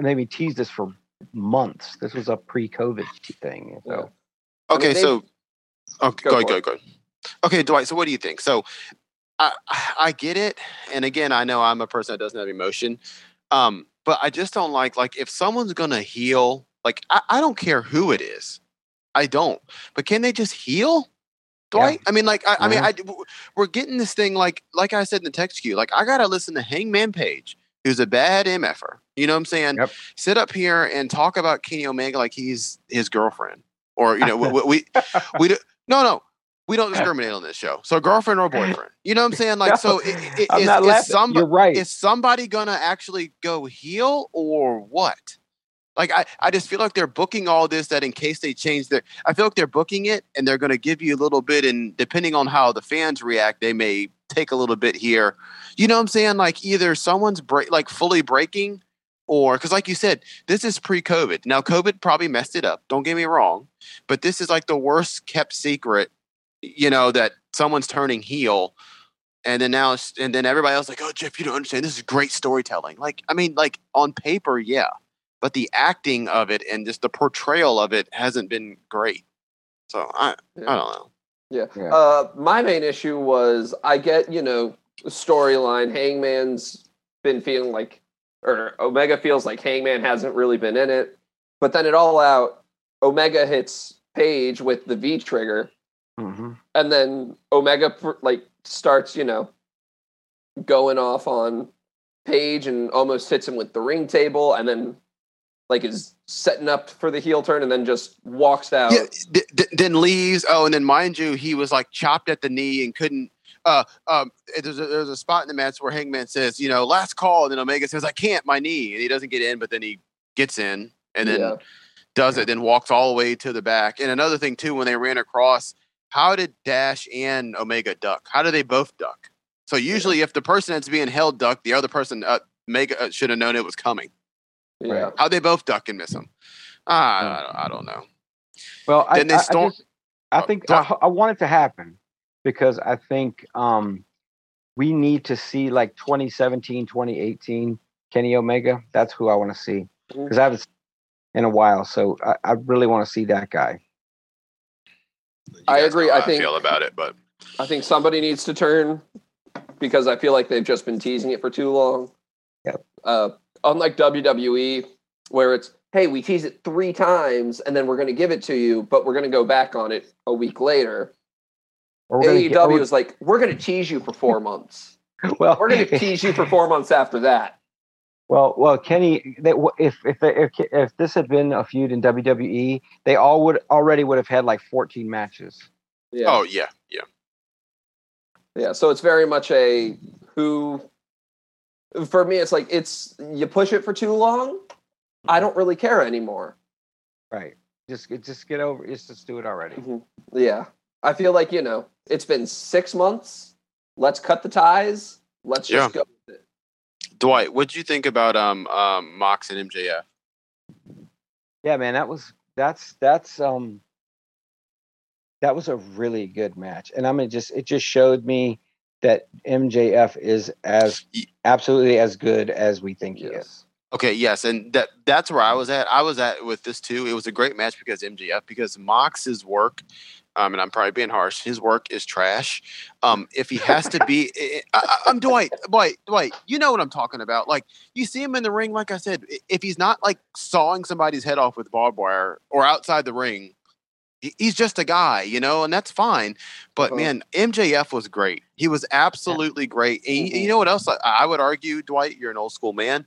Maybe teased this for months. This was a pre-COVID thing. So. Yeah. I Okay, mean, they- so oh, Go go ahead, go go. Okay, Dwight. So what do you think? So I I get it, and again, I know I'm a person that doesn't have emotion, um, but I just don't like like if someone's gonna heel, like I, I don't care who it is, I don't. But can they just heel? Yeah. Dwight? I mean, like I, I mean, I, we're getting this thing like like I said in the text queue. Like I gotta listen to Hangman Page, who's a bad mf'er. You know what I'm saying? Yep. Sit up here and talk about Kenny Omega like he's his girlfriend, or you know, we, we, we we do, no no we don't discriminate on this show. So girlfriend or boyfriend, you know what I'm saying? Like so, No, i- i- I'm is, not is, somebody right. is somebody gonna actually go heel or what? Like I, I just feel like they're booking all this that in case they change their I feel like they're booking it and they're gonna give you a little bit and depending on how the fans react, they may take a little bit here. You know what I'm saying? Like either someone's break like fully breaking or because like you said, this is pre-COVID. Now COVID probably messed it up. Don't get me wrong, but this is like the worst kept secret. You know that someone's turning heel, and then now and then everybody else like, oh Jeff, you don't understand. This is great storytelling. Like I mean, like on paper, yeah, but the acting of it and just the portrayal of it hasn't been great. So I Yeah. I don't know. Yeah. Yeah. Uh, my main issue was I get, you know, storyline. Hangman's been feeling like, or Omega feels like Hangman hasn't really been in it. But then it all out, Omega hits Page with the V trigger, hmm and then Omega like starts, you know, going off on Page and almost hits him with the ring table, and then like is setting up for the heel turn, and then just walks out. Yeah, d- d- then leaves. Oh, and then mind you, he was like chopped at the knee and couldn't. Uh, um, there's a, there's a spot in the match where Hangman says, you know, last call, and then Omega says, I can't, my knee, and he doesn't get in, but then he gets in and then Yeah. does it, then walks all the way to the back. And another thing too, when they ran across, how did Dash and Omega duck? How do they both duck? So usually, if the person that's being held duck, the other person uh, Mega uh, should have known it was coming. yeah. How they both duck and miss him? Ah, I, don't, I don't know. Well, I, Then they I, I, just- I Oh, think I, I want it to happen because I think um, we need to see like 2017, 2018 Kenny Omega. That's who I want to see because I haven't seen in a while. So I, I really want to see that guy. You I agree, I how think- feel about it, but I think somebody needs to turn because I feel like they've just been teasing it for too long. Yep. Uh, unlike WWE, where it's hey, we tease it three times and then we're going to give it to you, but we're going to go back on it a week later. Or AEW get- is like, we're going to tease you for four months. well, We're going to tease you for four months after that. Well, well, Kenny, they, if if they, if if this had been a feud in WWE, they all would already would have had like 14 matches. Yeah. oh yeah, yeah. Yeah, so it's very much a who. For me, it's like it's you push it for too long. I don't really care anymore. Right. Just get- just get over. Just just do it already. Mhm. Yeah, I feel like you know it's been six months. Let's cut the ties. Let's just go. With. Dwight, what do you think about um um Mox and MJF? Yeah, man, that was that's that's um that was a really good match, and I mean, just it just showed me that MJF is as absolutely as good as we think he is. Okay, yes, and that that's where I was at. I was at with this too. It was a great match because MJF because Mox's work, um, and I'm probably being harsh. His work is trash. Um, if he has to be, I, I, I'm Dwight. Dwight, Dwight. You know what I'm talking about. Like you see him in the ring. Like I said, if he's not like sawing somebody's head off with barbed wire or outside the ring, he's just a guy, you know, and that's fine. But Uh-huh. man, MJF was great. He was absolutely great. And you- Mhm. you know what else? I, I would argue, Dwight, you're an old school man,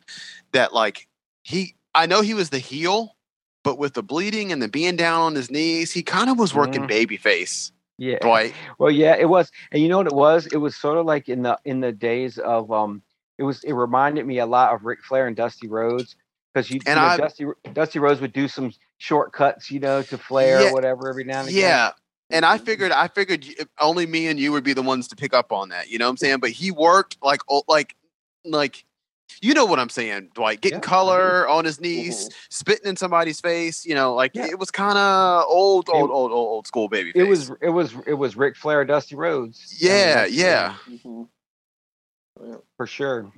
that like he, I know he was the heel, but with the bleeding and the being down on his knees, he kind of was working Mhm. babyface. Yeah. Dwight, Well, yeah, it was, and you know what it was? It was sort of like in the in the days of um, it was it reminded me a lot of Ric Flair and Dusty Rhodes because you, And you know, I- Dusty Dusty Rhodes would do some shortcuts, you know, to Flair Yeah, or whatever every now and again. yeah. And I figured, I figured only me and you would be the ones to pick up on that. You know what I'm saying? But he worked like, like, like, you know what I'm saying, Dwight? Getting Yeah, color on his knees, Mhm. spitting in somebody's face. You know, like Yeah. it was kind of old, old, old, old, old school baby. It was it was it was Ric Flair, Dusty Rhodes. I mean, Yeah, that's- yeah. Mhm. for sure.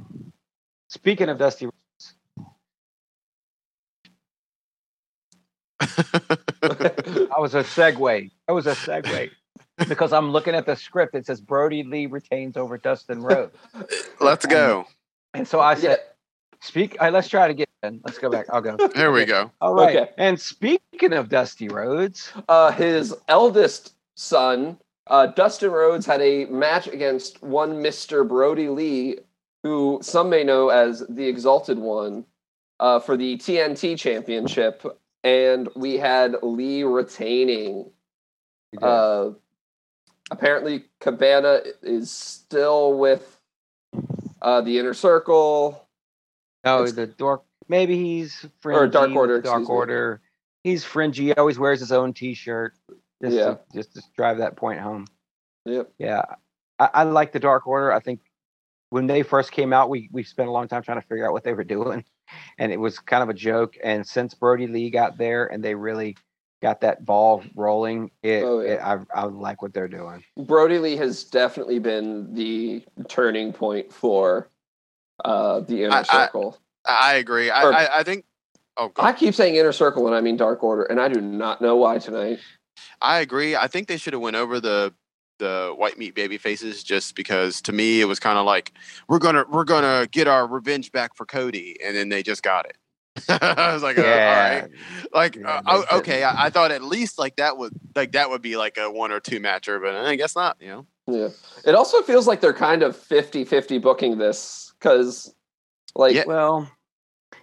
Speaking of Dusty, that was a segue. That was a segue because I'm looking at the script. It says Brodie Lee retains over Dustin Rhodes, Let's go. And so I Yeah. said, "Speak. Uh, let's try it again. Let's go back. I'll go. Here we go. All right. Okay. And speaking of Dusty Rhodes, Uh, his eldest son, uh, Dustin Rhodes, had a match against one Mr. Brodie Lee, who some may know as the Exalted One, uh, for the TNT Championship. And we had Lee retaining. Uh, apparently, Cabana is still with uh, the Inner Circle. no, it's- the dark. Maybe he's fringy Dark Order, Dark excuse me. Order. He's fringy. He always wears his own T-shirt. Just Yeah. to, just to drive that point home. Yep. Yeah, I, I like the Dark Order. I think when they first came out, we we spent a long time trying to figure out what they were doing, and it was kind of a joke. And since Brodie Lee got there, and they really got that ball rolling, it, Oh, yeah. it I I like what they're doing. Brodie Lee has definitely been the turning point for uh, the Inner I- I- Circle. I agree. I, Or- I, I think. Oh, go. I keep saying Inner Circle when I mean Dark Order, and I do not know why tonight. I agree. I think they should have went over the the white meat baby faces just because to me it was kind of like we're gonna we're gonna get our revenge back for Cody, and then they just got it. I was like, uh, Yeah. all right, like, Yeah, uh, they oh, didn't. okay. I, I thought at least like that would like that would be like a one or two matcher, but I guess not. You know, Yeah. It also feels like they're kind of 50-50 booking this because, like, Yeah. Well,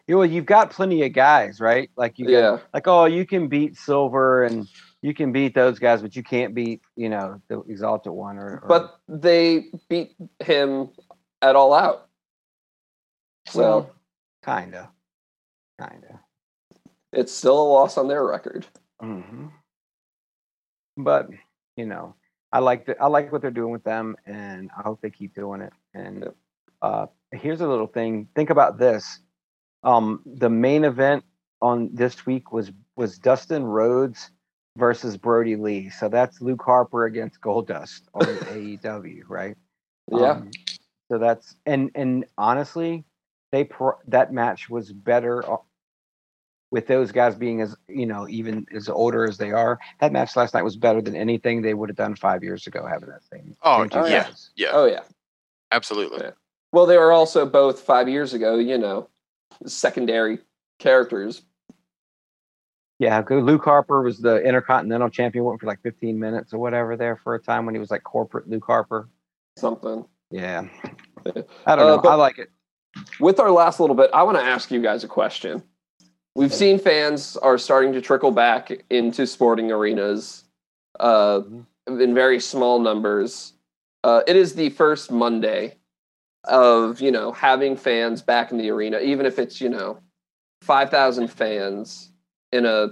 you well, you've got plenty of guys, right? Like you, yeah, can, like oh, you can beat Silver and you can beat those guys, but you can't beat you know the Exalted one or. or but they beat him at all out. So well, kinda, kinda. it's still a loss on their record. hmm But you know, I like the, I like what they're doing with them, and I hope they keep doing it. And Yep. uh, here's a little thing. Think about this. Um, the main event on this week was was Dustin Rhodes versus Brodie Lee. So that's Luke Harper against Goldust on AEW, right? Yeah. Um, so that's and and honestly, they pro- that match was better with those guys being as you know even as older as they are. That match last night was better than anything they would have done five years ago. Having that thing. Oh, same two Oh, yeah. yeah, Oh yeah. absolutely. Yeah. Well, they were also both five years ago. You know, secondary characters. Yeah, Luke Harper was the Intercontinental Champion. Went for like 15 minutes or whatever there for a time when he was like corporate Luke Harper. Something. Yeah, Yeah. I don't Uh, know. I like it. With our last little bit, I want to ask you guys a question. We've seen fans are starting to trickle back into sporting arenas uh, in very small numbers. Uh, it is the first Monday of you know having fans back in the arena, even if it's you know five thousand fans in a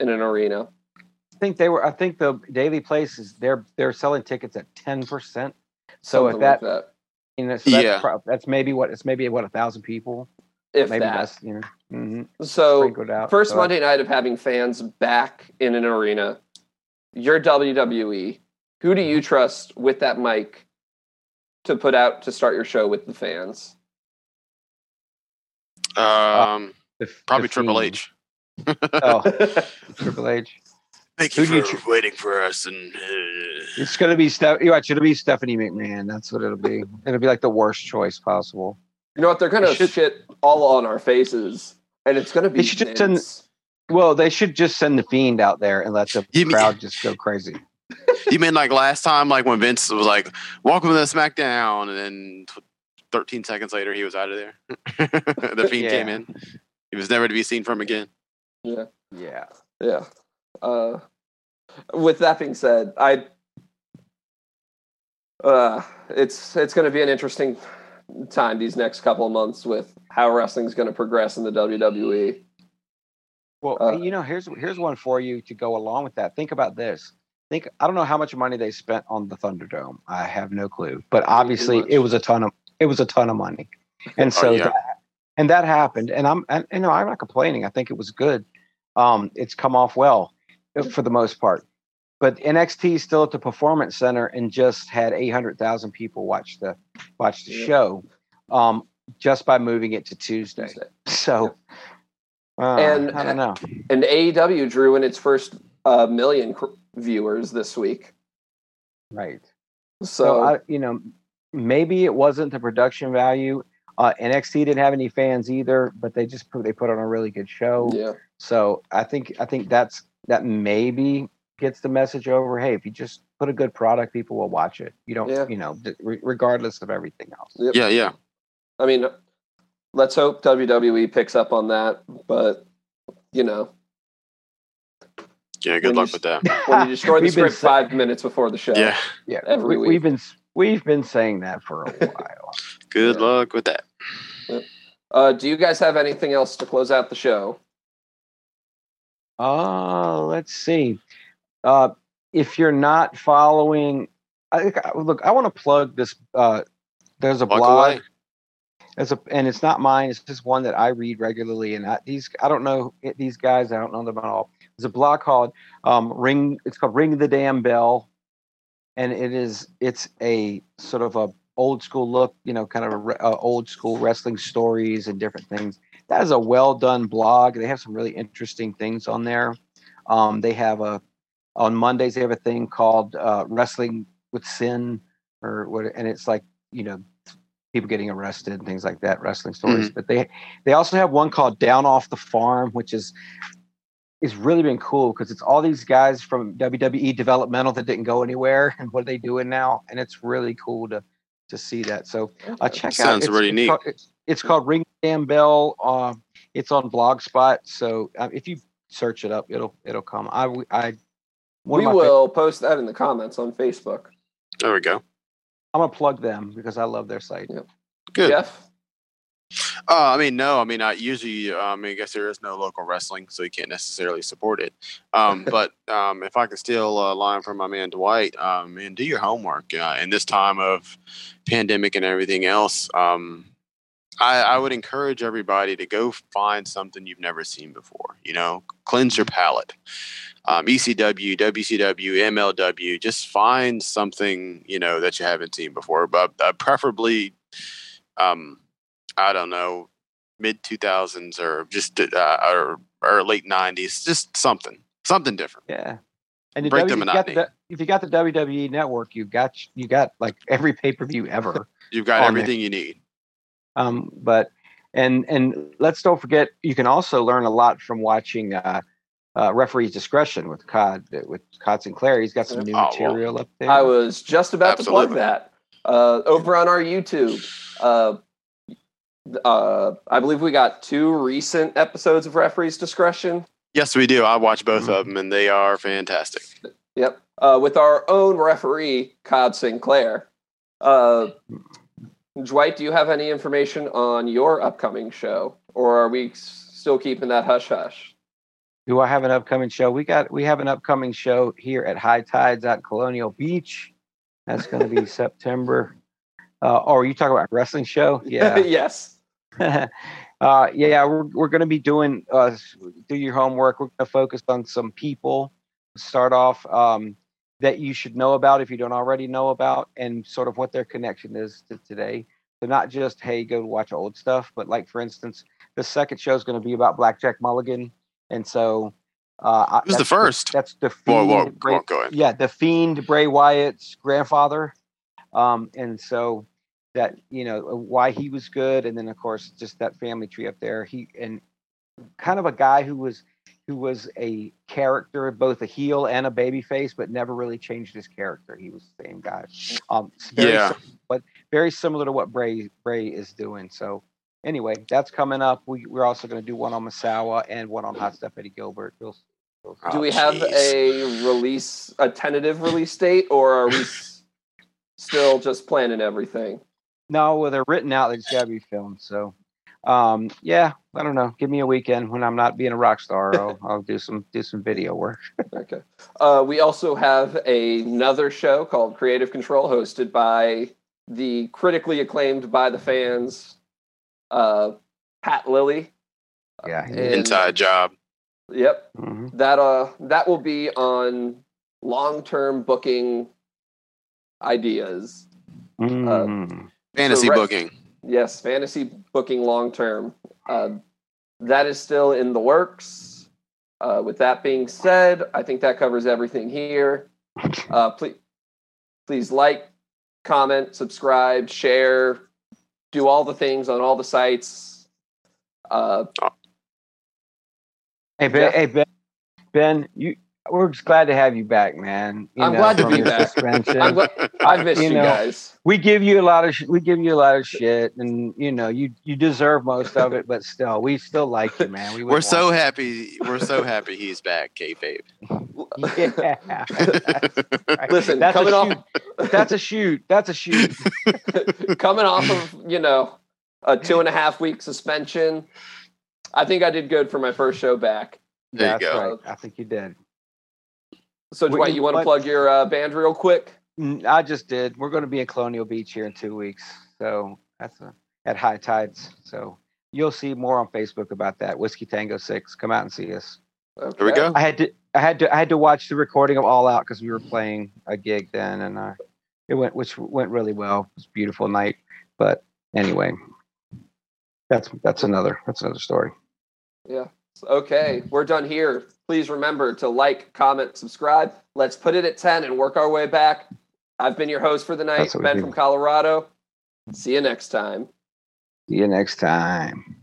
in an arena. I think they were. I think the Daily Place is they're they're selling tickets at 10 percent. So if that, like that, you know, so that's, Yeah. prob- that's maybe what it's maybe what a thousand people, if maybe that. less, you know, hmm So out. First So Monday night of having fans back in an arena. You're WWE. Who do Mm-hmm. you trust with that mic to put out to start your show with the fans? Um, the f- probably the Triple Fiend. H. Oh, Triple H. Thank Who do you tr- waiting for us. And uh, It's gonna be Steph. You watch, it'll be Stephanie McMahon. That's what it'll be. It'll be like the worst choice possible. You know what? They're gonna They should- shit all on our faces, and it's gonna be. They should just send- Well, they should just send the fiend out there and let the You mean- crowd just go crazy. you mean like last time, like when Vince was like, "Welcome to the SmackDown," and then t- 13 seconds later he was out of there. the Fiend Yeah. came in. He was never to be seen from again. Yeah, Yeah. yeah. Uh, with that being said, I. Uh, it's it's going to be an interesting time these next couple of months with how wrestling's going to progress in the. WWE. Well, Uh, you know, here's here's one for you to go along with that. Think about this. Think I don't know how much money they spent on the Thunderdome. I have no clue, but obviously it was a ton of it was a ton of money, and so Oh, yeah. that, and that happened. And I'm and you know I'm not complaining. I think it was good. Um, it's come off well for the most part. But NXT is still at the Performance Center and just had eight hundred thousand people watch the watch the Yeah. show, um, just by moving it to Tuesday. Tuesday. So, uh, And- I don't know. And AEW drew in its first uh, million cr- viewers this week. Right. So, So, I, you know, maybe it wasn't the production value. Uh, NXT didn't have any fans either, but they just put, they put on a really good show. yeah, So I think I think that's that maybe gets the message over. Hey, if you just put a good product, people will watch it. You don't, Yeah. you know, re- regardless of everything else. Yep. Yeah, yeah. I mean, let's hope WWE picks up on that. But you know, Yeah, good you luck s- with that. when you destroy the script sa- five minutes before the show, Yeah, Yeah, every we, week. we've been we've been saying that for a while. good Yeah. luck with that. Uh, do you guys have anything else to close out the show? Uh, let's see. Uh, if you're not following, I look. I want to plug this. Uh, there's a Walk blog. away. There's a, and it's not mine. It's just one that I read regularly. And I, these, I don't know these guys. I don't know them at all. There's a blog called um, "Ring." It's called "Ring the Damn Bell," and it is. It's a sort of a old school look. You know, kind of a, re- uh, old school wrestling stories and different things. That is a well done blog. They have some really interesting things on there. Um, they have a on Mondays they have a thing called uh, Wrestling with Sin, or what, and it's like you know people getting arrested and things like that, wrestling stories. But they they also have one called Down Off the Farm, which is is really been cool because it's all these guys from WWE developmental that didn't go anywhere and what are they doing now, and it's really cool to to see that. So uh, check out. Sounds really it's neat. called- It's, it's called Ring Damn Bell. Uh, it's on Blogspot. So uh, if you search it up, it'll it'll come. I I one we of my fa- will post that in the comments on Facebook. There we go. I'm gonna plug them because I love their site. Good. Jeff, Uh, I mean, no. I mean, I usually, uh, I mean, I guess there is no local wrestling, so you can't necessarily support it. Um, but um, if I could steal a line from my man Dwight, um, man, do your homework. Uh, in this time of pandemic and everything else, um, I, I would encourage everybody to go find something you've never seen before. You know, cleanse your palate. Um, ECW, WCW, MLW, just find something you know that you haven't seen before, but uh, preferably. Um, I don't know, mid two thousands or just uh, or or late nineties, just something, something different. Yeah. And the Break the W- if you got the- monotony. if you got the WWE network, you got you got like every pay per view ever. You've got On there. everything you need. Um, but and and let's don't forget, you can also learn a lot from watching uh, uh, referee's discretion with Cod with Cod Sinclair. He's got some new Oh, well. material up there. I was just about to plug that. Uh, over on our YouTube, uh, uh, I believe we got two recent episodes of Referee's Discretion. Yes, we do. I watch both Mhm. of them, and they are fantastic. Yep. Uh, with our own referee, Cod Sinclair. Dwight, do you have any information on your upcoming show, or are we still keeping that hush hush? Do I have an upcoming show? We got we have an upcoming show here at High Tides at Colonial Beach. That's going to be September. Uh, oh, are you talking about a wrestling show? Yeah. yes. uh, yeah, we're we're going to be doing uh, do your homework. We're going to focus on some people. Start off um, that you should know about if you don't already know about, and sort of what their connection is to today. So not just hey, go watch old stuff, but like for instance, the second show is going to be about Blackjack Mulligan, and so uh, Who's the first? That's the fiend. whoa, Bray- go, go ahead. yeah, the fiend Bray Wyatt's grandfather, um, and so that you know why he was good, and then of course just that family tree up there. He and kind of a guy who was who was a character, both a heel and a baby face, but never really changed his character. He was the same guy. Um, very Yeah. sim- but very similar to what Bray Bray is doing. So anyway, that's coming up. We, we're also going to do one on Masawa and one on Hot Stuff Eddie Gilbert. We'll, we'll- Do Oh, we have jeez. a release, a tentative release date, or are we still just planning everything? No, well, they're written out. They just got to be filmed. So, um, yeah, I don't know. Give me a weekend when I'm not being a rock star. I'll, I'll do some do some video work. Okay. Uh, we also have another show called Creative Control, hosted by the critically acclaimed by the fans, uh, Pat Lilly. Yeah. And- Inside job. Yep. Mhm. That uh, that will be on long-term booking ideas. Mhm. Fantasy right- booking. Yes, fantasy booking long term. Uh, that is still in the works. Uh, with that being said, I think that covers everything here. Uh, please, please like, comment, subscribe, share, do all the things on all the sites. Uh, hey Ben, Yeah. hey Ben, Ben, you. We're just glad to have you back, man. You I'm know, glad to be back. glad- I've missed You you, know, guys. we give you a lot of sh- we give you a lot of shit, and you know you you deserve most of it, but still, we still like you, man. We We're so happy. We're so happy he's back, kayfabe. yeah. Listen, that's coming a off shoot. That's a shoot. That's a shoot. coming off of you know a two and a half week suspension. I think I did good for my first show back. There you That's go. right. I think you did. So, Well, Dwight, you you want to plug your uh, band real quick? I just did. We're going to be at Colonial Beach here in two weeks, so that's a, at high tides. So you'll see more on Facebook about that. Whiskey Tango Six. Come out and see us. Okay. There we go. I had to. I had to. I had to watch the recording of All Out because we were playing a gig then, and uh, it went, which went really well. It was a beautiful night. But anyway, that's that's another that's another story. Yeah. Okay, we're done here. Please remember to like, comment, subscribe. Let's put it at 10 and work our way back. I've been your host for the night, Ben from Colorado. See you next time. See you next time.